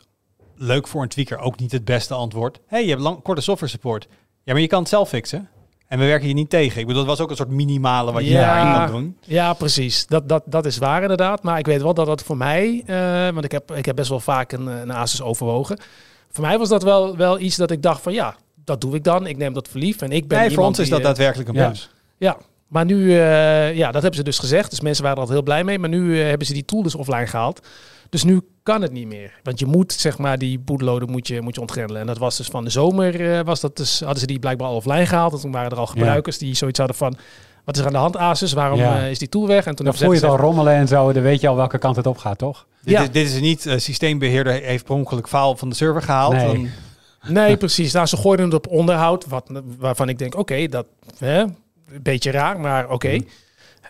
leuk voor een tweaker ook niet het beste antwoord. hey, je hebt lang, korte software support. Ja, maar je kan het zelf fixen. En we werken hier niet tegen. Ik bedoel, dat was ook een soort minimale wat je Ja. daarin kan doen. Ja, precies. Dat, dat, dat is waar inderdaad. Maar ik weet wel dat dat voor mij, eh, want ik heb, ik heb best wel vaak een, een Asus overwogen. Voor mij was dat wel, wel iets dat ik dacht van ja, dat doe ik dan. Ik neem dat voor lief. En ik ben Nee, voor ons is die, dat eh, daadwerkelijk een ja. plus. Ja, maar nu, eh, ja, dat hebben ze dus gezegd. Dus mensen waren er altijd heel blij mee. Maar nu eh, hebben ze die tool dus offline gehaald. Dus nu kan het niet meer. Want je moet, zeg maar, die bootloader moet je, moet je ontgrendelen. En dat was dus van de zomer, eh, was dat dus, hadden ze die blijkbaar al offline gehaald. En toen waren er al gebruikers die zoiets hadden van... Wat is er aan de hand, Asus? Waarom Ja. is die tool weg? En toen Dan voel je het al rommelen en zo. Dan weet je al welke kant het op gaat, toch? Dit, Ja. is, dit is niet, eh, systeembeheerder heeft per ongeluk faal van de server gehaald. Nee. Dan, Nee, precies. Nou, ze gooiden het op onderhoud, wat, waarvan ik denk, oké, dat hè, een beetje raar, maar oké. Mhm.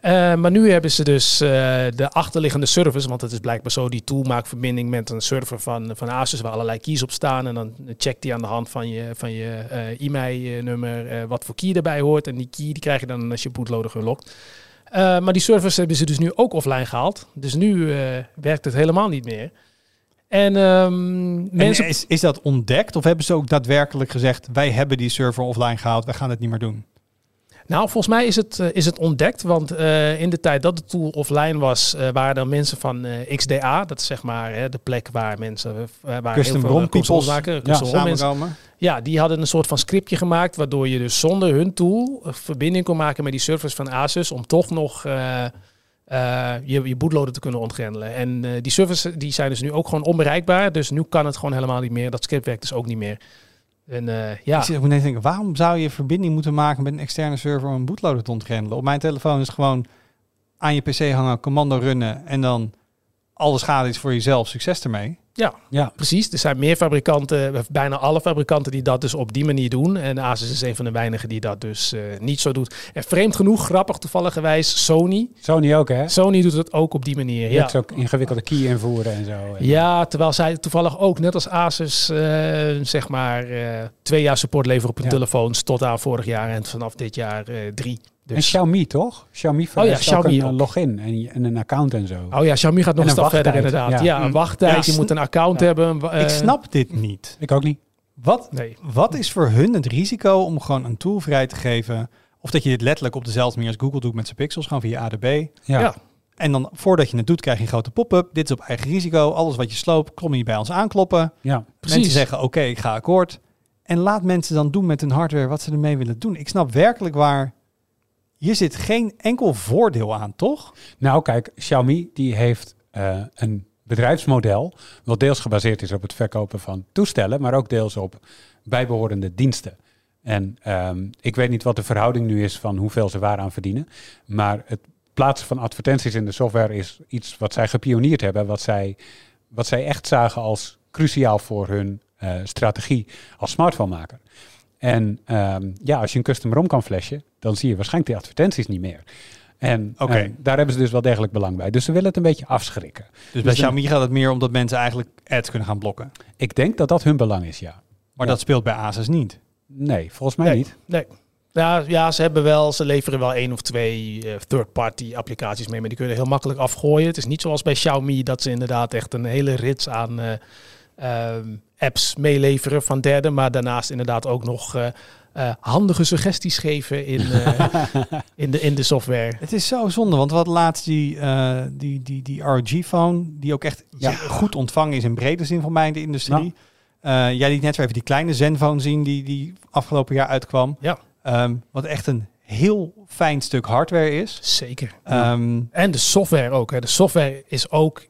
Eh, maar nu hebben ze dus eh, de achterliggende servers, want het is blijkbaar zo, die tool maakt verbinding met een server van, van Asus waar allerlei keys op staan. En dan checkt die aan de hand van je, van je eh e-mail-nummer wat voor key erbij hoort. En die key die krijg je dan als je bootloader unlockt. Maar die servers hebben ze dus nu ook offline gehaald. Dus nu werkt het helemaal niet meer. En ehm, en mensen... is, is dat ontdekt? Of hebben ze ook daadwerkelijk gezegd... wij hebben die server offline gehaald, wij gaan het niet meer doen? Nou, volgens mij is het, eh, is het ontdekt. Want eh, in de tijd dat de tool offline was, eh, waren er mensen van XDA. Dat is zeg maar de plek waar mensen waar Custom heel veel peoples. maken. Ja? Ja, die hadden een soort van scriptje gemaakt, waardoor je dus zonder hun tool verbinding kon maken met die servers van Asus om toch nog je, je bootloader te kunnen ontgrendelen. En die servers die zijn dus nu ook gewoon onbereikbaar. Dus nu kan het gewoon helemaal niet meer. Dat script werkt dus ook niet meer. En eh, ja. Ik zit te denken, waarom zou je verbinding moeten maken met een externe server om een bootloader te ontgrendelen? Op mijn telefoon is gewoon aan je pc hangen, commando runnen en dan alle schade is voor jezelf. Succes ermee. Ja, Ja. precies. Er zijn meer fabrikanten, of bijna alle fabrikanten die dat dus op die manier doen. En Asus is een van de weinigen die dat dus eh, niet zo doet. En vreemd genoeg, grappig toevalligerwijs, Sony. Sony ook, hè? Sony doet het ook op die manier. Je Ja. zo ingewikkelde key invoeren en zo. En- ja, terwijl zij toevallig ook, net als Asus, eh, zeg maar eh, twee jaar support leveren op hun Ja. telefoons tot aan vorig jaar en vanaf dit jaar eh, drie. En Dus. Xiaomi toch? Xiaomi vereist Xiaomi ook een login en, en een account en zo. Oh ja, Xiaomi gaat nog En een een stap verder wachttijd, inderdaad. ja. Ja, een Mm. wachttijd. Ja, je moet een account ja. hebben. eh, ik snap dit niet. Ik ook niet. Wat, Nee. wat is voor hun het risico om gewoon een tool vrij te geven? Of dat je dit letterlijk op dezelfde manier als Google doet met zijn pixels, gewoon via ADB. Ja. Ja. En dan voordat je het doet, krijg je een grote pop-up. Dit is op eigen risico. Alles wat je sloopt, kom je bij ons aankloppen. ja. Precies. Mensen zeggen, oké, ik ga akkoord. En laat mensen dan doen met hun hardware wat ze ermee willen doen. Ik snap werkelijk waar... Hier zit geen enkel voordeel aan, toch? Nou, kijk, Xiaomi die heeft eh, een bedrijfsmodel wat deels gebaseerd is op het verkopen van toestellen, maar ook deels op bijbehorende diensten. En ehm, ik weet niet wat de verhouding nu is van hoeveel ze waaraan verdienen, maar het plaatsen van advertenties in de software is iets wat zij gepioneerd hebben, wat zij, wat zij echt zagen als cruciaal voor hun eh, strategie als smartphonemaker. En ehm, ja, als je een custom ROM kan flashen, dan zie je waarschijnlijk die advertenties niet meer. En Oké. eh, daar hebben ze dus wel degelijk belang bij. Dus ze willen het een beetje afschrikken. Dus bij dan- Xiaomi gaat het meer om dat mensen eigenlijk ads kunnen gaan blokken. Ik denk dat dat hun belang is, ja. Maar Ja. dat speelt bij Asus niet. Nee, volgens mij Nee. niet. Nee. Ja, ja, ze hebben wel, ze leveren wel één of twee eh, third-party applicaties mee, maar die kunnen heel makkelijk afgooien. Het is niet zoals bij Xiaomi dat ze inderdaad echt een hele rits aan eh, ehm, apps meeleveren van derden, maar daarnaast inderdaad ook nog eh, eh, handige suggesties geven in, eh, in, de, in de software. Het is zo zonde, want we hadden laatst die, eh, die, die, die ROG-phone, die ook echt Ja. goed ontvangen is in brede zin van mij in de industrie. Eh, jij liet net weer even die kleine Zenfone zien die, die afgelopen jaar uitkwam. Ja. Ehm, wat echt een heel fijn stuk hardware is. Zeker. Ehm, En de software ook. Hè. De software is ook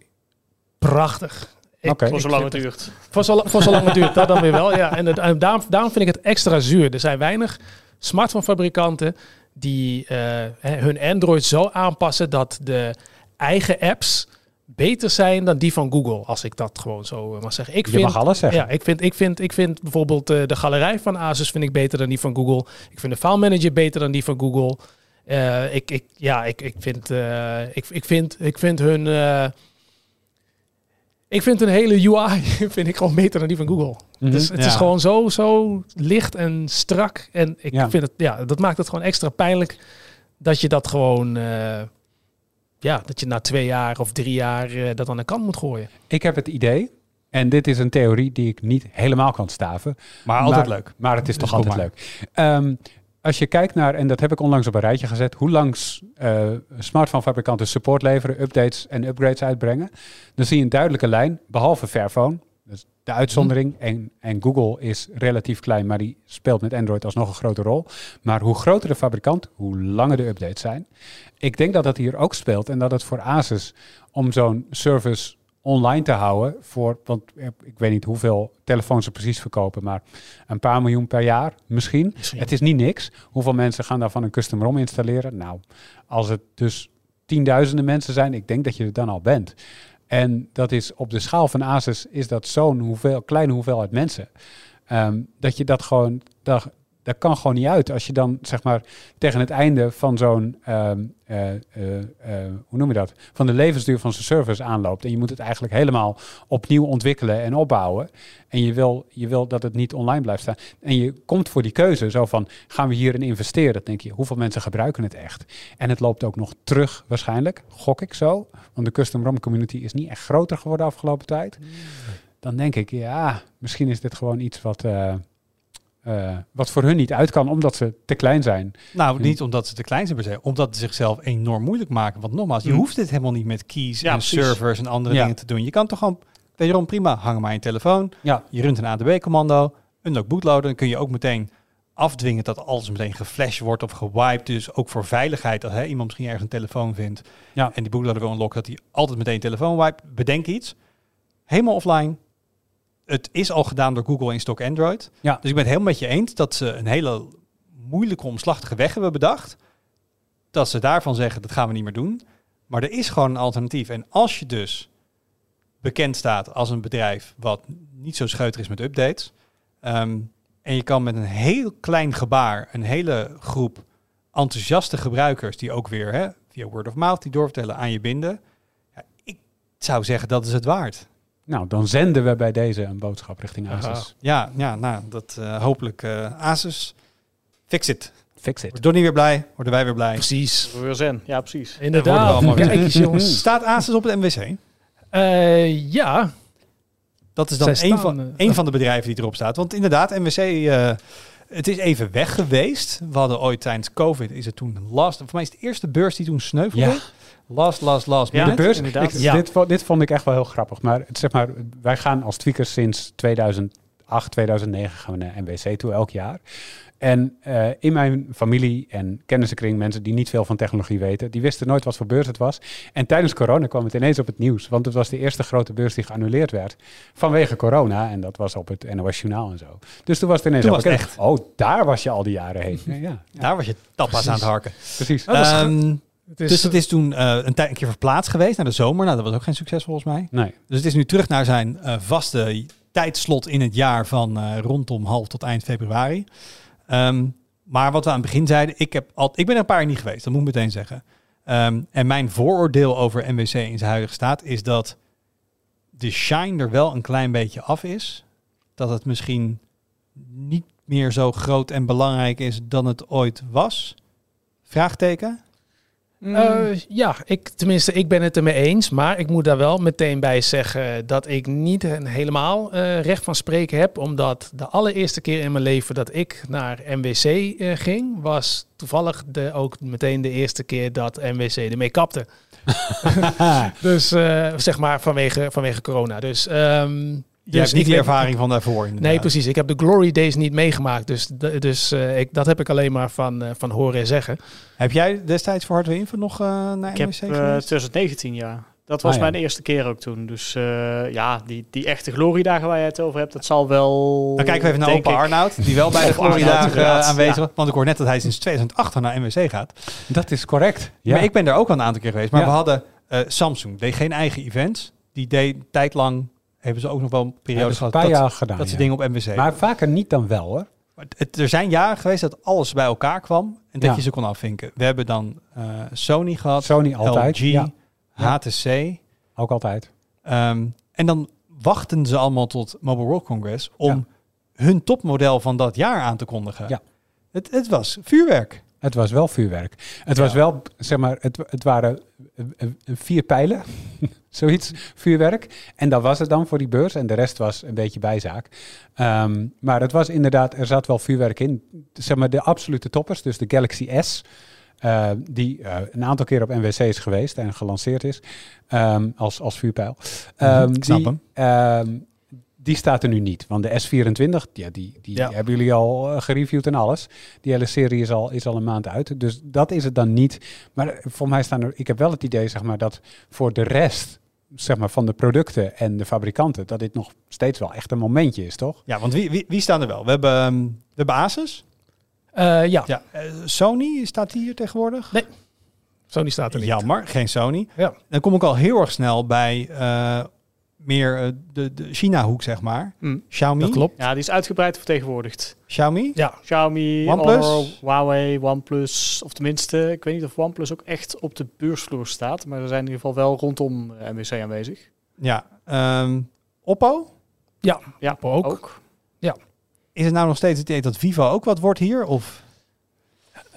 prachtig. Oké. Voor zolang het duurt. Voor, zo, voor zolang het duurt, dat dan weer wel. Ja. En, het, en daarom, daarom vind ik het extra zuur. Er zijn weinig smartphonefabrikanten die eh, hun Android zo aanpassen dat de eigen apps beter zijn dan die van Google. Als ik dat gewoon zo eh, mag zeggen. Ik Je vind, mag alles zeggen. ja, ik vind, ik vind, ik vind bijvoorbeeld eh, de galerij van Asus vind ik beter dan die van Google. Ik vind de file manager beter dan die van Google. Ik, ik, ja, ik, ik, vind, ik, ik, vind, ik vind hun... ik vind een hele UI vind ik gewoon beter dan die van Google. Mhm. Dus het is gewoon zo, zo licht en strak. En ik Ja. vind het, ja, dat maakt het gewoon extra pijnlijk dat je dat gewoon, eh, ja, dat je na twee jaar of drie jaar eh, dat aan de kant moet gooien. Ik heb het idee, en dit is een theorie die ik niet helemaal kan staven, maar altijd maar, leuk. Maar het is Dus toch altijd leuk. Ehm, als je kijkt naar, en dat heb ik onlangs op een rijtje gezet, hoe langs eh smartphonefabrikanten support leveren, updates en upgrades uitbrengen, dan zie je een duidelijke lijn, behalve Fairphone. Dus de uitzondering. En, en Google is relatief klein, maar die speelt met Android alsnog een grote rol. Maar hoe groter de fabrikant, hoe langer de updates zijn. Ik denk dat dat hier ook speelt en dat het voor Asus om zo'n service online te houden voor, want eh, ik weet niet hoeveel telefoons ze precies verkopen, maar een paar miljoen per jaar misschien. Misschien. Het is niet niks. Hoeveel mensen gaan daarvan een custom ROM installeren? Nou, als het dus tienduizenden mensen zijn, ik denk dat je er dan al bent. En dat is op de schaal van Asus is dat zo'n hoeveel, kleine hoeveelheid mensen. Ehm, dat je dat gewoon, dat, dat kan gewoon niet uit. Als je dan zeg maar tegen het einde van zo'n, ehm, eh, eh, eh, hoe noem je dat? Van de levensduur van zijn service aanloopt. En je moet het eigenlijk helemaal opnieuw ontwikkelen en opbouwen. En je wil, je wil dat het niet online blijft staan. En je komt voor die keuze zo van, gaan we hierin investeren? Dan denk je, hoeveel mensen gebruiken het echt? En het loopt ook nog terug waarschijnlijk, gok ik zo. Want de custom ROM community is niet echt groter geworden de afgelopen tijd. Dan denk ik, ja, misschien is dit gewoon iets wat, eh, wat voor hun niet uit kan, omdat ze te klein zijn. Nou, niet omdat ze te klein zijn per se, omdat ze zichzelf enorm moeilijk maken. Want nogmaals, je Hm. hoeft dit helemaal niet met keys Ja, en precies. servers en andere Ja. dingen te doen. Je kan toch gewoon, wederom prima, hangen maar je telefoon. Ja, Je runt een ADB-commando, unlock bootloader. Dan kun je ook meteen afdwingen dat alles meteen geflasht wordt of gewiped. Dus ook voor veiligheid, als hè, iemand misschien ergens een telefoon vindt Ja. en die bootloader wil unlocken, dat hij altijd meteen telefoon wipe. Bedenk iets. Helemaal offline. Het is al gedaan door Google in stock Android. Ja. Dus ik ben het helemaal met je eens dat ze een hele moeilijke, omslachtige weg hebben bedacht. Dat ze daarvan zeggen, dat gaan we niet meer doen. Maar er is gewoon een alternatief. En als je dus bekend staat als een bedrijf wat niet zo scheuter is met updates. ehm, en je kan met een heel klein gebaar een hele groep enthousiaste gebruikers die ook weer hè, via word of mouth die doorvertellen aan je binden. Ja, ik zou zeggen dat is het waard. Nou, dan zenden we bij deze een boodschap richting Aha. Asus. Ja, ja nou, dat eh, hopelijk eh, Asus. Fix it. Fix it. Wordt Donnie weer blij, worden wij weer blij. Precies. Weer zen. Ja, precies. Inderdaad. Kijk eens, jongens. Staat Asus op het MWC? Eh, ja, Dat is dan een staan, van, een van de bedrijven die erop staat. Want inderdaad, MWC, eh, het is even weg geweest. We hadden ooit tijdens COVID, is het toen last, voor mij is het de eerste beurs die toen sneuvelde. Ja. Last, last, last Ja. de beurs, inderdaad. ik- Ja. dit, dit vond ik echt wel heel grappig. Maar, het, zeg maar wij gaan als tweakers sinds 2008, 2009 gaan we naar MWC toe elk jaar. En eh, in mijn familie en kennissenkring, mensen die niet veel van technologie weten, die wisten nooit wat voor beurs het was. En tijdens corona kwam het ineens op het nieuws, want het was de eerste grote beurs die geannuleerd werd vanwege corona. En dat was op het NOS Journaal en zo. Dus toen was het ineens was. Oh, daar was je al die jaren heen. Ja, ja, Daar was je tapas aan het harken. precies. Ehm, het is, dus het is toen eh, een, tijd, een keer verplaatst geweest naar de zomer. Nou, dat was ook geen succes volgens mij. Nee. Dus het is nu terug naar zijn eh, vaste tijdslot in het jaar van eh, rondom half tot eind februari. Ehm, maar wat we aan het begin zeiden, ik, heb al, ik ben er een paar jaar niet geweest, dat moet ik meteen zeggen. Ehm, en mijn vooroordeel over MWC in zijn huidige staat is dat de shine er wel een klein beetje af is. Dat het misschien niet meer zo groot en belangrijk is dan het ooit was. Vraagteken? Eh, ja, ik, tenminste, ik ben het ermee eens. Maar ik moet daar wel meteen bij zeggen dat ik niet een helemaal eh, recht van spreken heb. Omdat de allereerste keer in mijn leven dat ik naar MWC eh, ging, was toevallig de, ook meteen de eerste keer dat MWC ermee kapte. dus eh, zeg maar vanwege, vanwege corona. Dus, ehm, dus hebt niet weet- ervaring van daarvoor. inderdaad. Nee, precies. Ik heb de Glory Days niet meegemaakt. Dus, dus eh, ik, dat heb ik alleen maar van, eh, van horen en zeggen. Heb jij destijds voor Hardware Info nog eh, naar Ik heb MWC eh, geweest? 2019, ja. Dat was Ah, ja. mijn eerste keer ook toen. Dus eh, ja, die, die echte gloriedagen waar je het over hebt, dat zal wel... Dan kijken we even naar opa ik- Arnoud, die wel bij de Gloriedagen aanwezig ja. was. Want ik hoor net dat hij sinds 2008 naar MWC gaat. Dat is correct. Ja. Maar ik ben daar ook al een aantal keer geweest. Maar Ja. we hadden eh, Samsung, deed geen eigen events. Die deed tijdlang, hebben ze ook nog wel een periode gehad, een paar dat, jaar gedaan. dat ze ja. dingen op MWC. Maar vaker niet dan wel hoor. Maar het, er zijn jaren geweest dat alles bij elkaar kwam en dat Ja. je ze kon afvinken. We hebben dan eh, Sony gehad, Sony altijd. LG. HTC. ook altijd. Ehm, en dan wachten ze allemaal tot Mobile World Congress om hun topmodel van dat jaar aan te kondigen. Ja. Het, het was vuurwerk. Het was wel vuurwerk. Het Ja. was wel, zeg maar, het, het waren eh, eh, vier pijlen, zoiets, vuurwerk. En dat was het dan voor die beurs. En de rest was een beetje bijzaak. Ehm, maar het was inderdaad, er zat wel vuurwerk in. Zeg maar de absolute toppers, dus de Galaxy S. eh, die eh, een aantal keer op NWC is geweest en gelanceerd is ehm, als, als vuurpijl. Ik snap die, hem. Die staat er nu niet. Want de S24, ja, die, die Ja. hebben jullie al eh, gereviewd en alles. Die hele serie is al, is al een maand uit. Dus dat is het dan niet. Maar voor mij staan er. Ik heb wel het idee, zeg maar, dat voor de rest zeg maar, van de producten en de fabrikanten, dat dit nog steeds wel echt een momentje is, toch? Ja, want wie, wie, wie staan er wel? We hebben, ehm, we hebben Asus. Eh, ja, Ja, eh, Sony staat hier tegenwoordig. Nee. Sony staat er niet. Jammer, geen Sony. Ja. Dan kom ik al heel erg snel bij eh, meer eh, de, de China-hoek, zeg maar. Hm. Xiaomi. Dat klopt. Ja, die is uitgebreid vertegenwoordigd. Xiaomi. Ja, Xiaomi, OnePlus? Honor, Huawei, OnePlus, of tenminste, ik weet niet of OnePlus ook echt op de beursvloer staat, maar er zijn in ieder geval wel rondom eh, MWC aanwezig. Ja. ehm, Oppo. Ja, ook. ook. Is het nou nog steeds het idee dat Vivo ook wat wordt hier? Of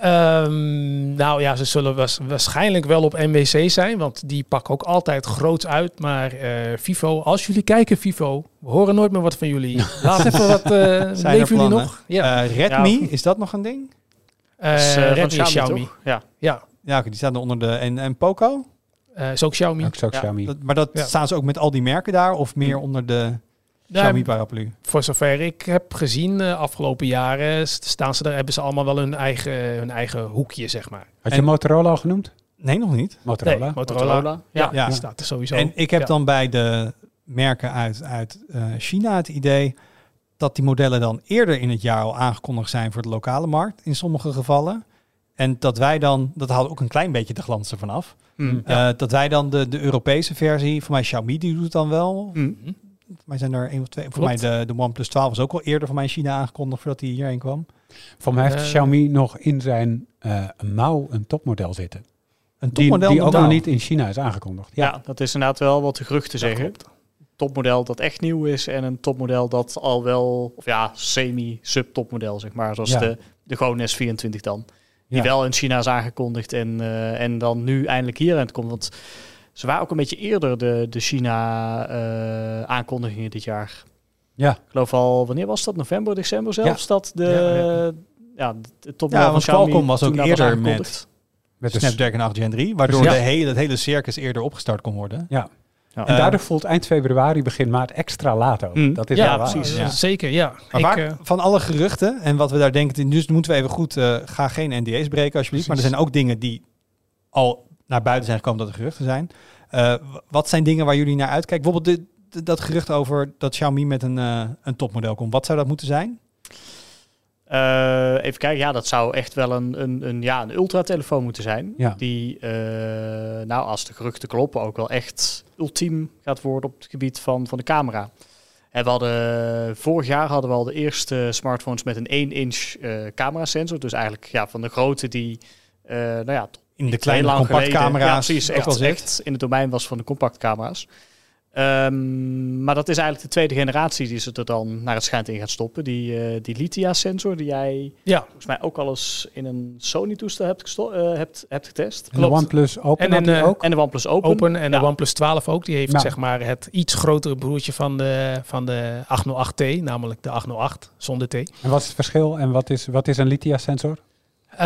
Ehm, nou ja, ze zullen waars- waarschijnlijk wel op MWC zijn, want die pakken ook altijd groots uit. Maar eh Vivo, als jullie kijken, Vivo, we horen nooit meer wat van jullie. Laat even wat. eh er leven jullie nog? Ja. Eh, Redmi, Ja. is dat nog een ding? Is, Redmi, Xiaomi. Ja. Ja, Ja, die staan er onder de... En, en Poco? eh is ook Xiaomi. Ook zo Ja, Xiaomi. Dat, maar dat Ja. staan ze ook met al die merken daar? Of meer onder de Daar- Xiaomi-paraplu? voor zover ik heb gezien, de afgelopen jaren staan ze daar, hebben ze allemaal wel hun eigen, hun eigen hoekje, zeg maar. Had je En- Motorola al genoemd? Nee, nog niet. Motorola. Nee, Motorola. Motorola. Ja. Ja. Die staat er sowieso. En ik heb Ja. dan bij de merken uit, uit eh, China het idee dat die modellen dan eerder in het jaar al aangekondigd zijn voor de lokale markt, in sommige gevallen. En dat wij dan, dat haalt ook een klein beetje de glans ervan af, Hm. eh, dat wij dan de, de Europese versie, voor mij Xiaomi die doet het dan wel. Hm. Voor mij zijn er één of twee, voor mij de, de OnePlus 12 was ook al eerder voor mij in China aangekondigd voordat hij hierheen kwam. Voor mij heeft Eh. Xiaomi nog in zijn eh, mouw een topmodel zitten. Een Die, topmodel die ook totaal. nog niet in China is aangekondigd. Ja. Ja, dat is inderdaad wel wat de geruchten Dat zeggen. klopt. Topmodel dat echt nieuw is en een topmodel dat al wel, of ja, semi-sub-topmodel zeg maar. Zoals Ja. de de gewone S24 dan. Die Ja. wel in China is aangekondigd en, eh, en dan nu eindelijk hier aan het komt. Want ze waren ook een beetje eerder de, de China-aankondigingen dit jaar. Ja. Ik geloof al, wanneer was dat? November, december zelfs? Dat de, Ja, ja, Ja, van want Xiaomi Qualcomm was ook eerder aangekondigd. Met de Snapdragon 8 Gen 3, waardoor Ja. de hele, het hele circus eerder opgestart kon worden. Ja. Ja. En Eh, daardoor voelt eind februari, begin maart extra laat ook. Mm. Dat is Ja, precies. eh, ja. Zeker, ja. Maar Ik, eh, van alle geruchten en wat we daar denken, dus moeten we even goed, eh, ga geen NDA's breken alsjeblieft. Maar er zijn ook dingen die al naar buiten zijn gekomen dat er geruchten zijn. Eh, wat zijn dingen waar jullie naar uitkijken? Bijvoorbeeld de- dat gerucht over dat Xiaomi met een, eh, een topmodel komt. Wat zou dat moeten zijn? Eh, even kijken, ja, dat zou echt wel een, een, een, ja, een ultra-telefoon moeten zijn. Ja. Die, eh, nou, als de geruchten kloppen, ook wel echt ultiem gaat worden op het gebied van, van de camera. En we hadden, vorig jaar hadden we al de eerste smartphones met een 1-inch eh camera-sensor. Dus eigenlijk ja, van de grootte die, nou ja, tot In de kleine lang compact geleden- camera's. Ja, precies. Echt, wel echt in het domein was van de compactcamera's. Ehm maar dat is eigenlijk de tweede generatie die ze er dan naar het schijnt in gaat stoppen. Die, eh, die Litia-sensor die jij ja, volgens mij ook al eens in een Sony-toestel hebt, gesto- eh, hebt, hebt getest. En de OnePlus Open En die eh, ook. En de OnePlus Open. Open en Ja. de OnePlus 12 ook. Die heeft Nou. zeg maar het iets grotere broertje van de, van de 808T, namelijk de 808 zonder T. En wat is het verschil en wat is, wat is een Litia-sensor? Eh,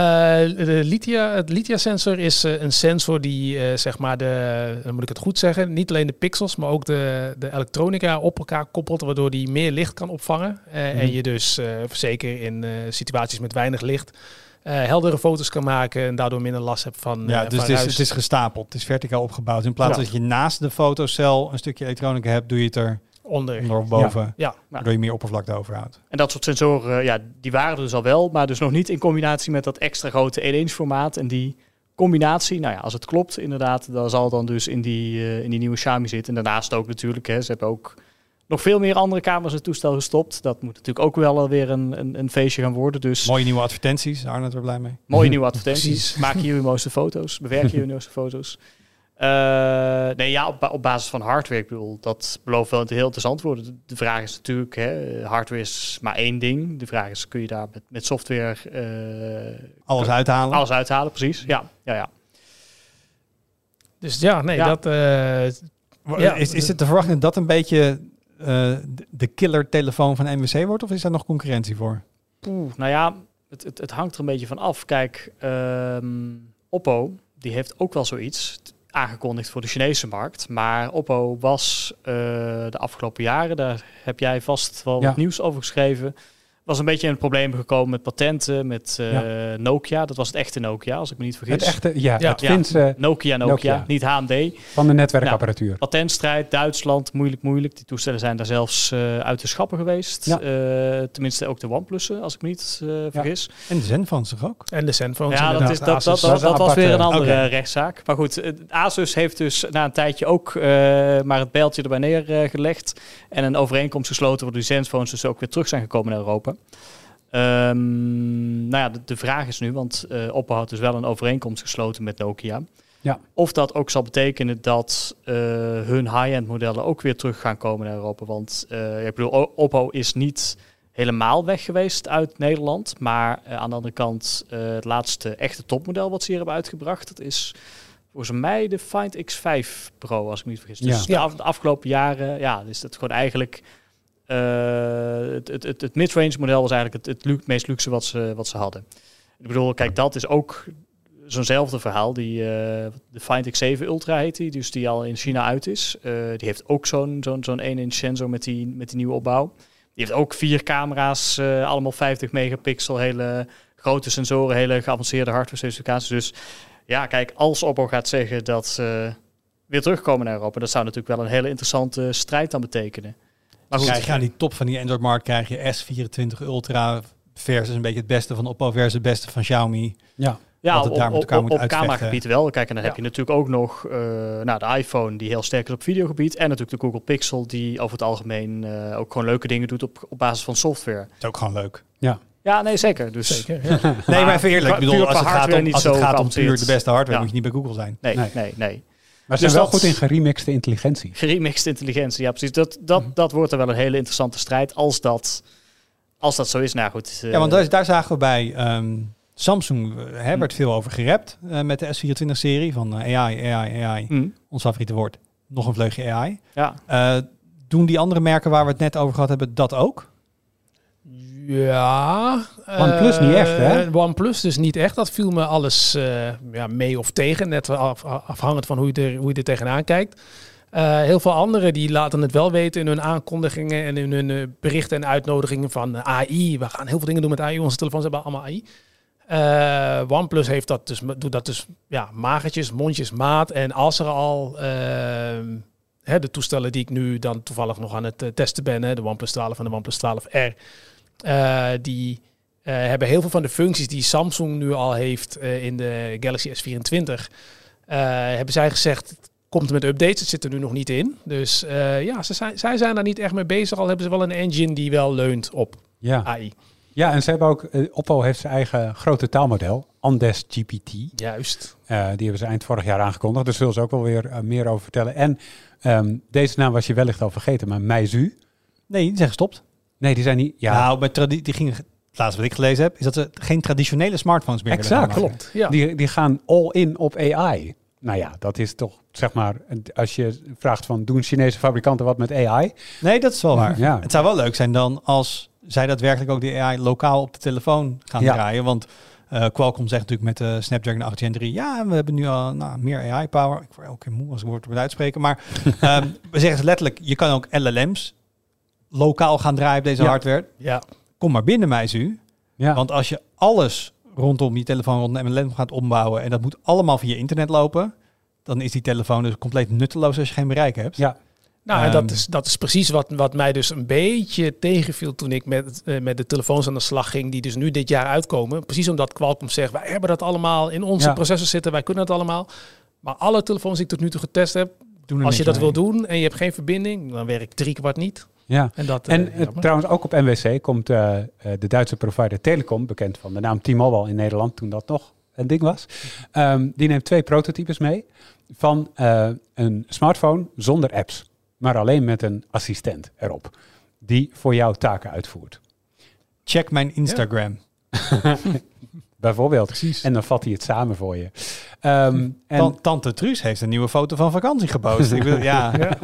de Litia, het Litia-sensor is eh, een sensor die, eh, zeg maar, de, dan moet ik het goed zeggen, niet alleen de pixels, maar ook de, de elektronica op elkaar koppelt, waardoor die meer licht kan opvangen. Eh, Mhm. En je dus zeker in situaties met weinig licht heldere foto's kan maken en daardoor minder last hebt van, Ja, dus van het is, het is gestapeld. Het is verticaal opgebouwd. In plaats Ja. dat je naast de fotocel een stukje elektronica hebt, doe je het er onder. onder of boven. Ja. Waardoor je meer oppervlakte overhoudt. En dat soort sensoren, ja, die waren er dus al wel. Maar dus nog niet in combinatie met dat extra grote 1-inch formaat. En die combinatie, nou ja, als het klopt inderdaad, dan zal dan dus in die, eh, in die nieuwe Xiaomi zitten. En daarnaast ook natuurlijk, hè, ze hebben ook nog veel meer andere camera's in het toestel gestopt. Dat moet natuurlijk ook wel weer een, een, een feestje gaan worden. Dus Mooie nieuwe advertenties. Arnold er blij mee. mooie nieuwe advertenties. Maak uw mooiste foto's. Bewerk uw mooiste foto's. Eh, nee, ja, op, op basis van hardware, ik bedoel, dat belooft wel heel interessant worden. De, vraag is natuurlijk, hè, hardware is maar één ding. De vraag is, kun je daar met, met software eh, Alles uithalen. alles uithalen? Precies, ja, ja, ja. Dus ja, nee, Ja. dat... eh, Ja. is, is het te verwachten dat dat een beetje eh, de- killer telefoon van NWC wordt? Of is daar nog concurrentie voor? Poeh, nou ja, het, het, het hangt er een beetje van af. Kijk, ehm, Oppo, die heeft ook wel zoiets aangekondigd voor de Chinese markt. Maar Oppo was eh, de afgelopen jaren, daar heb jij vast wel Ja. wat nieuws over geschreven, was een beetje in het probleem gekomen met patenten, met eh, Nokia. Dat was het echte Nokia, als ik me niet vergis. Het echte, ja, Ja. het Ja. Finse Nokia, Nokia, Nokia. niet HMD. van de netwerkapparatuur. Patentstrijd, Duitsland, moeilijk, moeilijk. Die toestellen zijn daar zelfs eh, uit de schappen geweest. Ja. Eh, tenminste ook de OnePlussen, als ik me niet eh, vergis. En de Zenfone toch ook? en de Zenfones Ja, dat, is, dat, dat, dat, was weer een andere rechtszaak. Maar goed, Asus heeft dus na een tijdje ook eh, maar het bijltje erbij neergelegd. en een overeenkomst gesloten waardoor die Zenfones dus ook weer terug zijn gekomen naar Europa. Ehm, nou ja, de, de vraag is nu, want eh Oppo had dus wel een overeenkomst gesloten met Nokia. Ja. Of dat ook zal betekenen dat eh, hun high-end modellen ook weer terug gaan komen naar Europa. Want eh, ik bedoel, Oppo is niet helemaal weg geweest uit Nederland. Maar aan de andere kant, het laatste echte topmodel wat ze hier hebben uitgebracht, dat is volgens mij de Find X5 Pro, als ik me niet vergis. Dus Ja. de, af- de afgelopen jaren, ja, is dat gewoon eigenlijk het, het, het, het mid-range model was eigenlijk het, het meest luxe wat ze, wat ze hadden. Ik bedoel, kijk, dat is ook zo'nzelfde verhaal. Die, eh, de Find X7 Ultra heet die, dus die al in China uit is. Eh, die heeft ook zo'n zo'n zo'n 1-inch sensor met die, met die nieuwe opbouw. Die heeft ook vier camera's, eh, allemaal 50 megapixel, hele grote sensoren, hele geavanceerde hardware specificaties. Dus ja, kijk, als Oppo gaat zeggen dat ze weer terugkomen naar Europa, dat zou natuurlijk wel een hele interessante strijd dan betekenen. Maar goed, Krijg je aan die top van die Android-markt krijg je S24 Ultra versus een beetje het beste van Oppo versus het beste van Xiaomi. Ja. Ja, op, op, op, moet op cameragebied wel. Kijk, en dan heb Ja. je natuurlijk ook nog eh, nou, de iPhone die heel sterk is op videogebied. En natuurlijk de Google Pixel die over het algemeen eh, ook gewoon leuke dingen doet op, op basis van software. Dat is ook gewoon leuk. Ja, nee, zeker. Dus Zeker, ja. Nee, maar even eerlijk. Ik bedoel, als het gaat om, als het gaat om puur de beste hardware, Ja. moet je niet bij Google zijn. nee, nee, Nee. nee. Maar ze Dus zijn wel goed in geremixte intelligentie. Geremixed intelligentie, ja precies. Dat, dat, Mhm. dat wordt er wel een hele interessante strijd als dat, Als dat zo is, nou goed. Ja, want daar, daar zagen we bij ehm, Samsung, eh, hè, werd veel over gerept eh, met de S24-serie van eh, AI, AI, AI. Hm, Ons favoriete woord. Nog een vleugje AI. ja. Eh, doen die andere merken waar we het net over gehad hebben dat ook? Ja. OnePlus niet echt, hè? eh, OnePlus dus niet echt. Dat viel me alles eh, ja, mee of tegen. Net af, afhangend van hoe je, er, hoe je er tegenaan kijkt. Eh, heel veel anderen die laten het wel weten in hun aankondigingen en in hun berichten en uitnodigingen van AI. We gaan heel veel dingen doen met AI. Onze telefoons hebben allemaal AI. OnePlus heeft dat dus, doet dat dus ja, magertjes, mondjes, maat. En als er al hè, de toestellen die ik nu dan toevallig nog aan het testen ben, hè, de OnePlus 12 en de OnePlus 12R, eh, die eh, hebben heel veel van de functies die Samsung nu al heeft eh, in de Galaxy S24. eh, hebben zij gezegd, het komt met updates, het zit er nu nog niet in. Dus eh, ja, ze zijn, zij zijn daar niet echt mee bezig, al hebben ze wel een engine die wel leunt op Ja. AI. ja, en ze hebben ook, Oppo heeft zijn eigen grote taalmodel, Andes GPT. Juist. Eh, die hebben ze eind vorig jaar aangekondigd. Daar zullen ze ook wel weer meer over vertellen. En ehm, deze naam was je wellicht al vergeten, maar Meizu. Nee, die zijn gestopt. Nee, die zijn niet. Ja, Nou, met tradi- die gingen, het laatste wat ik gelezen heb, is dat ze geen traditionele smartphones meer willen Exact. Klopt. Ja. die, die gaan all in op AI. Nou ja, dat is toch zeg maar, als je vraagt van doen Chinese fabrikanten wat met AI? Nee, dat is wel waar. Ja. Het zou wel leuk zijn dan als zij daadwerkelijk ook die AI lokaal op de telefoon gaan Ja. draaien. Want eh, Qualcomm zegt natuurlijk met de Snapdragon 8 Gen 3, ja, we hebben nu al nou, meer AI-power. Ik word elke keer moe als ik het woord moet uitspreken. Maar ehm, we zeggen ze letterlijk, je kan ook LLM's lokaal gaan draaien op deze Ja. hardware. ja. Kom maar binnen, Meizu. Ja, Want als je alles rondom je telefoon, rondom MLM gaat ombouwen en dat moet allemaal via internet lopen, dan is die telefoon dus compleet nutteloos als je geen bereik hebt. ja. Nou, en Ehm. dat, is, dat is precies wat, wat mij dus een beetje tegenviel toen ik met, eh, met de telefoons aan de slag ging, die dus nu dit jaar uitkomen. Precies omdat Qualcomm zegt, wij hebben dat allemaal in onze Ja. processors zitten, wij kunnen het allemaal. Maar alle telefoons die ik tot nu toe getest heb, Doen als je dat wil doen en je hebt geen verbinding, dan werkt drie kwart niet. Ja. En, dat, En eh, trouwens ook op MWC komt eh, eh, de Duitse provider Telecom, bekend van de naam T-Mobile in Nederland, toen dat nog een ding was. Ehm, die neemt twee prototypes mee van eh, een smartphone zonder apps, maar alleen met een assistent erop, die voor jou taken uitvoert. Check mijn Instagram. Bijvoorbeeld. Precies. En dan vat hij het samen voor je. Ehm, en Tan- Tante Truus heeft een nieuwe foto van vakantie gepost. ik wil, ja, Ja.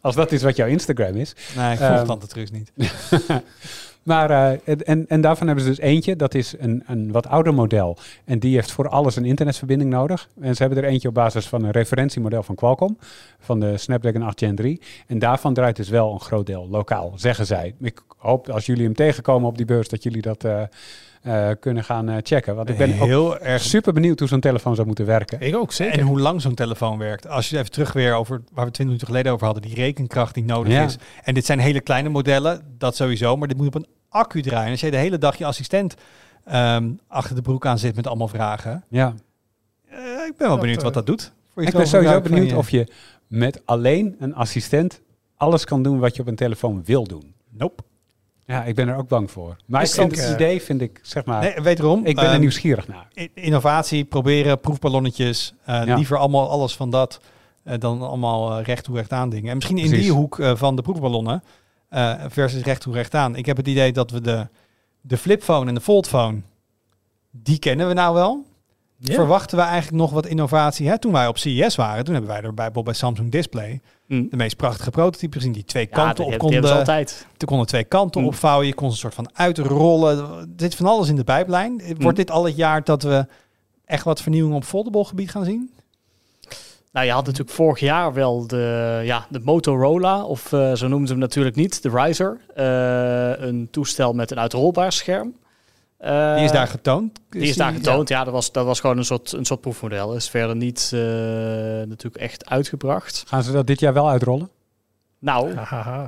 als dat is wat jouw Instagram is, nee, ik volg Ehm, Tante Truus niet. Maar, eh, en, en daarvan hebben ze dus eentje, dat is een, een wat ouder model. En die heeft voor alles een internetverbinding nodig. En ze hebben er eentje op basis van een referentiemodel van Qualcomm, van de Snapdragon 8 Gen 3. En daarvan draait dus wel een groot deel lokaal, zeggen zij. Ik hoop als jullie hem tegenkomen op die beurs, dat jullie dat eh, eh, kunnen gaan eh, checken. Want ik ben ook heel erg super benieuwd hoe zo'n telefoon zou moeten werken. Ik ook, zeker. En hoe lang zo'n telefoon werkt. Als je even terug weer over waar we 20 minuten geleden over hadden, die rekenkracht die nodig Ja. is. En dit zijn hele kleine modellen, dat sowieso, maar dit moet op een accu draaien. Als je de hele dag je assistent ehm, achter de broek aan zit met allemaal vragen. Ja. eh, ik ben wel Dat, benieuwd wat dat doet. Voor je Ik ben sowieso benieuwd je- of je met alleen een assistent alles kan doen wat je op een telefoon wil doen. Nope. Ja, ik ben er ook bang voor. Maar Is ik vind het eh, idee vind ik, zeg maar, Nee, wederom. ik ben er ehm, nieuwsgierig naar. Innovatie, proberen, proefballonnetjes. eh, Ja. Liever allemaal alles van dat eh, dan allemaal recht toe recht aan dingen. En misschien in die hoek van de proefballonnen eh, versus recht toe recht aan. Ik heb het idee dat we de, de flipphone en de foldphone, die kennen we nou wel. Verwachten we eigenlijk nog wat innovatie? Hè? Toen wij op CES waren, toen hebben wij er bij, bijvoorbeeld bij Samsung Display Hm. de meest prachtige prototype gezien. Die twee Ja, kanten op konden. altijd. Er konden twee kanten Mm. opvouwen. Je kon ze een soort van uitrollen. Er zit van alles in de pijplijn. Wordt dit al het jaar dat we echt wat vernieuwing op foldable gebied gaan zien? Nou, je had natuurlijk vorig jaar wel de, ja, de Motorola, of eh, zo noemden ze hem natuurlijk niet, de Riser. Eh, een toestel met een uitrolbaar scherm. Eh, Die is daar getoond. die is daar getoond. Ja, dat, was, dat was gewoon een soort, een soort proefmodel. Is verder niet eh, natuurlijk echt uitgebracht. Gaan ze dat dit jaar wel uitrollen? Nou,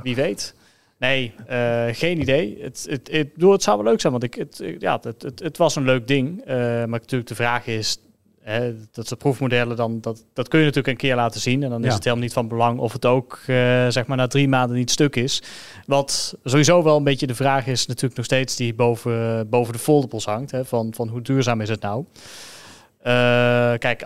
wie weet. Nee, eh, geen idee. Het, het, het, bedoel, het zou wel leuk zijn, want ik, het, ja, het, het, het was een leuk ding. Eh, maar natuurlijk de vraag is, hè, dat soort proefmodellen, dan, dat, dat kun je natuurlijk een keer laten zien. En dan is Ja. het helemaal niet van belang of het ook eh, zeg maar na drie maanden niet stuk is. Wat sowieso wel een beetje de vraag is natuurlijk nog steeds die boven, boven de foldables hangt. Hè, van, van hoe duurzaam is het nou? Eh, kijk,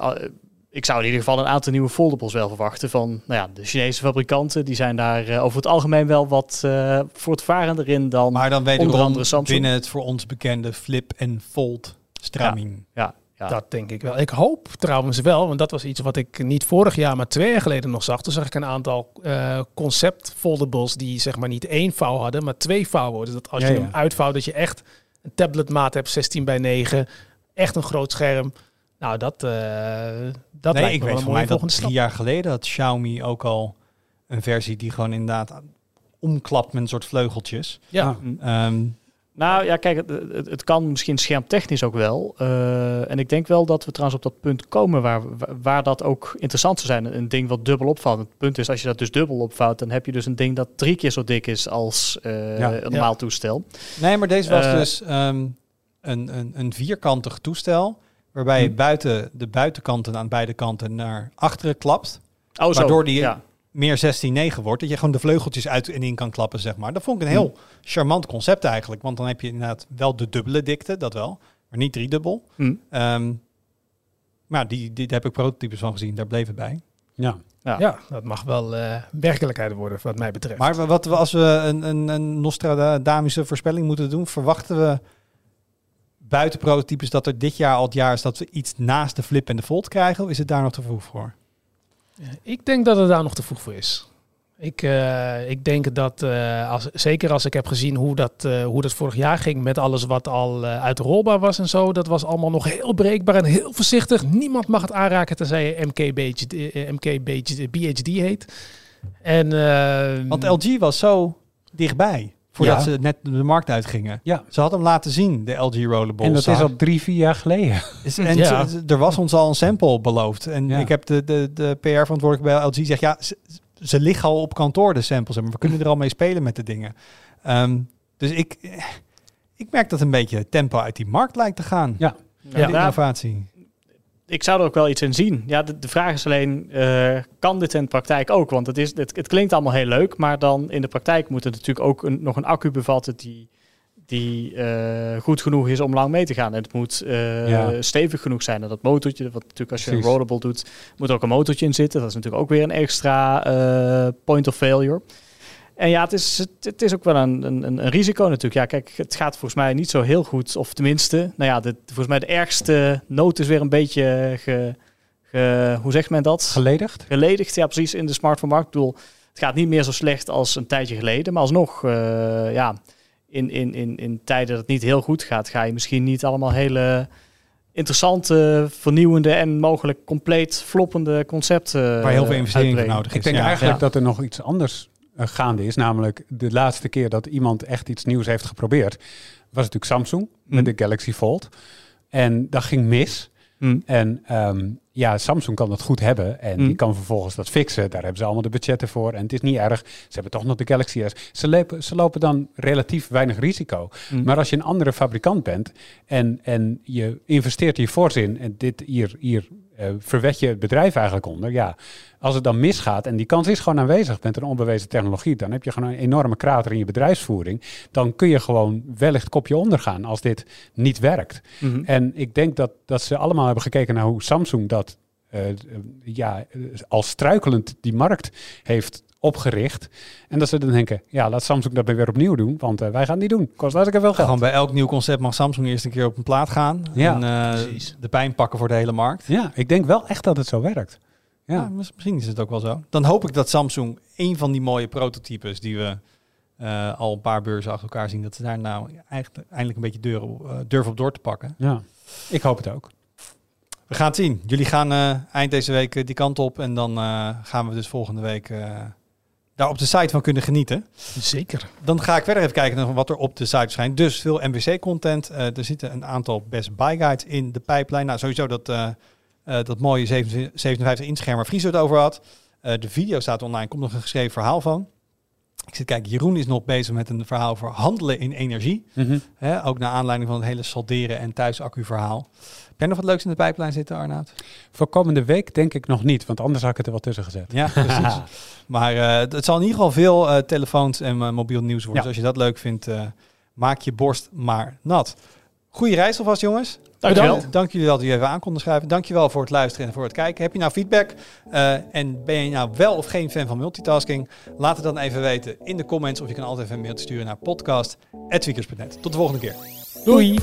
ik zou in ieder geval een aantal nieuwe foldables wel verwachten van nou ja, de Chinese fabrikanten. Die zijn daar eh, over het algemeen wel wat uh, voortvarender in dan Maar dan weet onder andere Samsung. binnen het voor ons bekende flip en fold straming. Ja, ja. Dat denk ik wel. Ik hoop trouwens wel, want dat was iets wat ik niet vorig jaar, maar twee jaar geleden nog zag. Toen zag ik een aantal eh, concept foldables die zeg maar niet één vouw hadden, maar twee vouwen. Dus dat als Ja, je ja. hem uitvouwt, dat je echt een tabletmaat hebt, 16 bij 9, echt een groot scherm. Nou, dat, eh dat nee, lijkt ik me weet van mij dat drie stap. jaar geleden had Xiaomi ook al een versie die gewoon inderdaad omklapt met een soort vleugeltjes. Ja, Ehm, Nou ja, kijk, het, het, het kan misschien schermtechnisch ook wel. Eh, en ik denk wel dat we trouwens op dat punt komen waar, waar dat ook interessant zou zijn. Een ding wat dubbel opvalt. Het punt is, als je dat dus dubbel opvouwt, dan heb je dus een ding dat drie keer zo dik is als Ja. een normaal toestel. nee, maar deze was Eh, dus ehm, een, een, een vierkantig toestel. Waarbij je Hm. buiten de buitenkanten aan beide kanten naar achteren klapt. Oh, zo. Waardoor die- Ja. Meer 16-9 wordt. Dat je gewoon de vleugeltjes uit en in kan klappen, zeg maar. Dat vond ik een heel charmant concept eigenlijk. Want dan heb je inderdaad wel de dubbele dikte, dat wel. Maar niet driedubbel. Hm. Ehm maar die, die, daar heb ik prototypes van gezien. Daar bleef het bij. Ja. Ja. ja, dat mag wel eh, werkelijkheid worden wat mij betreft. Maar wat we, als we een, een, een Nostradamische voorspelling moeten doen, verwachten we buiten prototypes dat er dit jaar al het jaar is dat we iets naast de flip en de fold krijgen? Of is het daar nog te vroeg voor? Ik denk dat het daar nog te vroeg voor is. Ik, eh, ik denk dat, eh, als, zeker als ik heb gezien hoe dat, eh, hoe dat vorig jaar ging met alles wat al uitrolbaar was en zo, dat was allemaal nog heel breekbaar en heel voorzichtig. Niemand mag het aanraken tenzij je MK, BHD, eh, MK BHD, BHD heet. En, eh, Want LG was zo dichtbij voordat Ja. ze net de markt uitgingen. Ja. Ze had hem laten zien, de LG Rollerball. En dat is al drie, vier jaar geleden. En Ja. ze- er was ons al een sample beloofd. En Ja. ik heb de, de, de PR-verantwoordelijke bij LG gezegd, ja, ze, ze liggen al op kantoor, de samples. Maar we kunnen er al mee spelen met de dingen. Ehm, dus ik, ik merk dat een beetje tempo uit die markt lijkt te gaan. Ja. Ja. Ja. De innovatie. Ik zou er ook wel iets in zien. Ja, de, de vraag is alleen, eh, kan dit in de praktijk ook? Want het, is, het, het klinkt allemaal heel leuk, maar dan in de praktijk moet het natuurlijk ook een, nog een accu bevatten die, die eh, goed genoeg is om lang mee te gaan. En het moet eh, Ja. stevig genoeg zijn. En dat motortje, wat natuurlijk als je Precies. een rollable doet, moet ook een motortje in zitten. Dat is natuurlijk ook weer een extra point of failure. En ja, het is, het, het is ook wel een, een, een risico natuurlijk. Ja, kijk, het gaat volgens mij niet zo heel goed. Of tenminste, nou ja, de, volgens mij de ergste noot is weer een beetje ge, ge- hoe zegt men dat? Geledigd? Geledigd, ja precies, in de smartphone-markt. Ik bedoel, het gaat niet meer zo slecht als een tijdje geleden. Maar alsnog, eh, ja, in, in, in, in tijden dat het niet heel goed gaat, ga je misschien niet allemaal hele interessante, vernieuwende en mogelijk compleet floppende concepten Waar heel veel investering voor uitbrengen. nodig is. Ik denk Ja. eigenlijk Ja. dat er nog iets anders gaande is. Namelijk de laatste keer dat iemand echt iets nieuws heeft geprobeerd. Was natuurlijk Samsung met Mm. de Galaxy Fold. En dat ging mis. Hm. En ehm, ja, Samsung kan dat goed hebben. En Mm. die kan vervolgens dat fixen. Daar hebben ze allemaal de budgetten voor. En het is niet erg. Ze hebben toch nog de Galaxy S. Ze, lopen- ze lopen dan relatief weinig risico. Maar als je een andere fabrikant bent en, en je investeert hier fors in en dit hier, hier eh, verwet je het bedrijf eigenlijk onder. Ja, als het dan misgaat en die kans is gewoon aanwezig met een onbewezen technologie, dan heb je gewoon een enorme krater in je bedrijfsvoering. Dan kun je gewoon wellicht kopje ondergaan als dit niet werkt. Mhm. En ik denk dat, dat ze allemaal hebben gekeken naar hoe Samsung dat eh, ja, als struikelend die markt heeft opgericht. En dat ze dan denken, ja, laat Samsung dat maar weer opnieuw doen, want eh, wij gaan het niet doen. Kost hartstikke veel geld. Gewoon bij elk nieuw concept mag Samsung eerst een keer op een plaat gaan. Ja, en eh, de pijn pakken voor de hele markt. Ja, ik denk wel echt dat het zo werkt. Ja. Ja, mis- misschien is het ook wel zo. Dan hoop ik dat Samsung een van die mooie prototypes die we eh, al een paar beurzen achter elkaar zien, dat ze daar nou eigenlijk eindelijk een beetje deur, op- durven op door te pakken. ja. ik hoop het ook. We gaan het zien. Jullie gaan eh, eind deze week die kant op en dan eh, gaan we dus volgende week eh, daar op de site van kunnen genieten. Zeker. Dan ga ik verder even kijken naar wat er op de site verschijnt. Dus veel MWC-content. er zitten een aantal best buy guides in de pijplijn. Nou, sowieso dat, eh, eh, dat mooie 57 inch scherm waar Friso het over had. Eh, de video staat online, komt nog een geschreven verhaal van. Ik zit kijken, Jeroen is nog bezig met een verhaal over handelen in energie. Hè, ook naar aanleiding van het hele salderen en thuisaccu verhaal. Heb jij nog wat leuks in de pijplijn zitten, Arnoud? Voor komende week denk ik nog niet, want anders had ik het er wel tussen gezet. Ja, precies. maar eh, het zal in ieder geval veel eh, telefoons en eh, mobiel nieuws worden. Ja. Dus als je dat leuk vindt, maak je borst maar nat. Goeie reis alvast, jongens. Dankjewel. Bedankt. Dank jullie wel dat jullie even aan konden schrijven. Dankjewel voor het luisteren en voor het kijken. Heb je nou feedback eh, en ben je nou wel of geen fan van multitasking? Laat het dan even weten in de comments of je kan altijd even een mailtje sturen naar podcast.tweakers.net. Tot de volgende keer. Doei.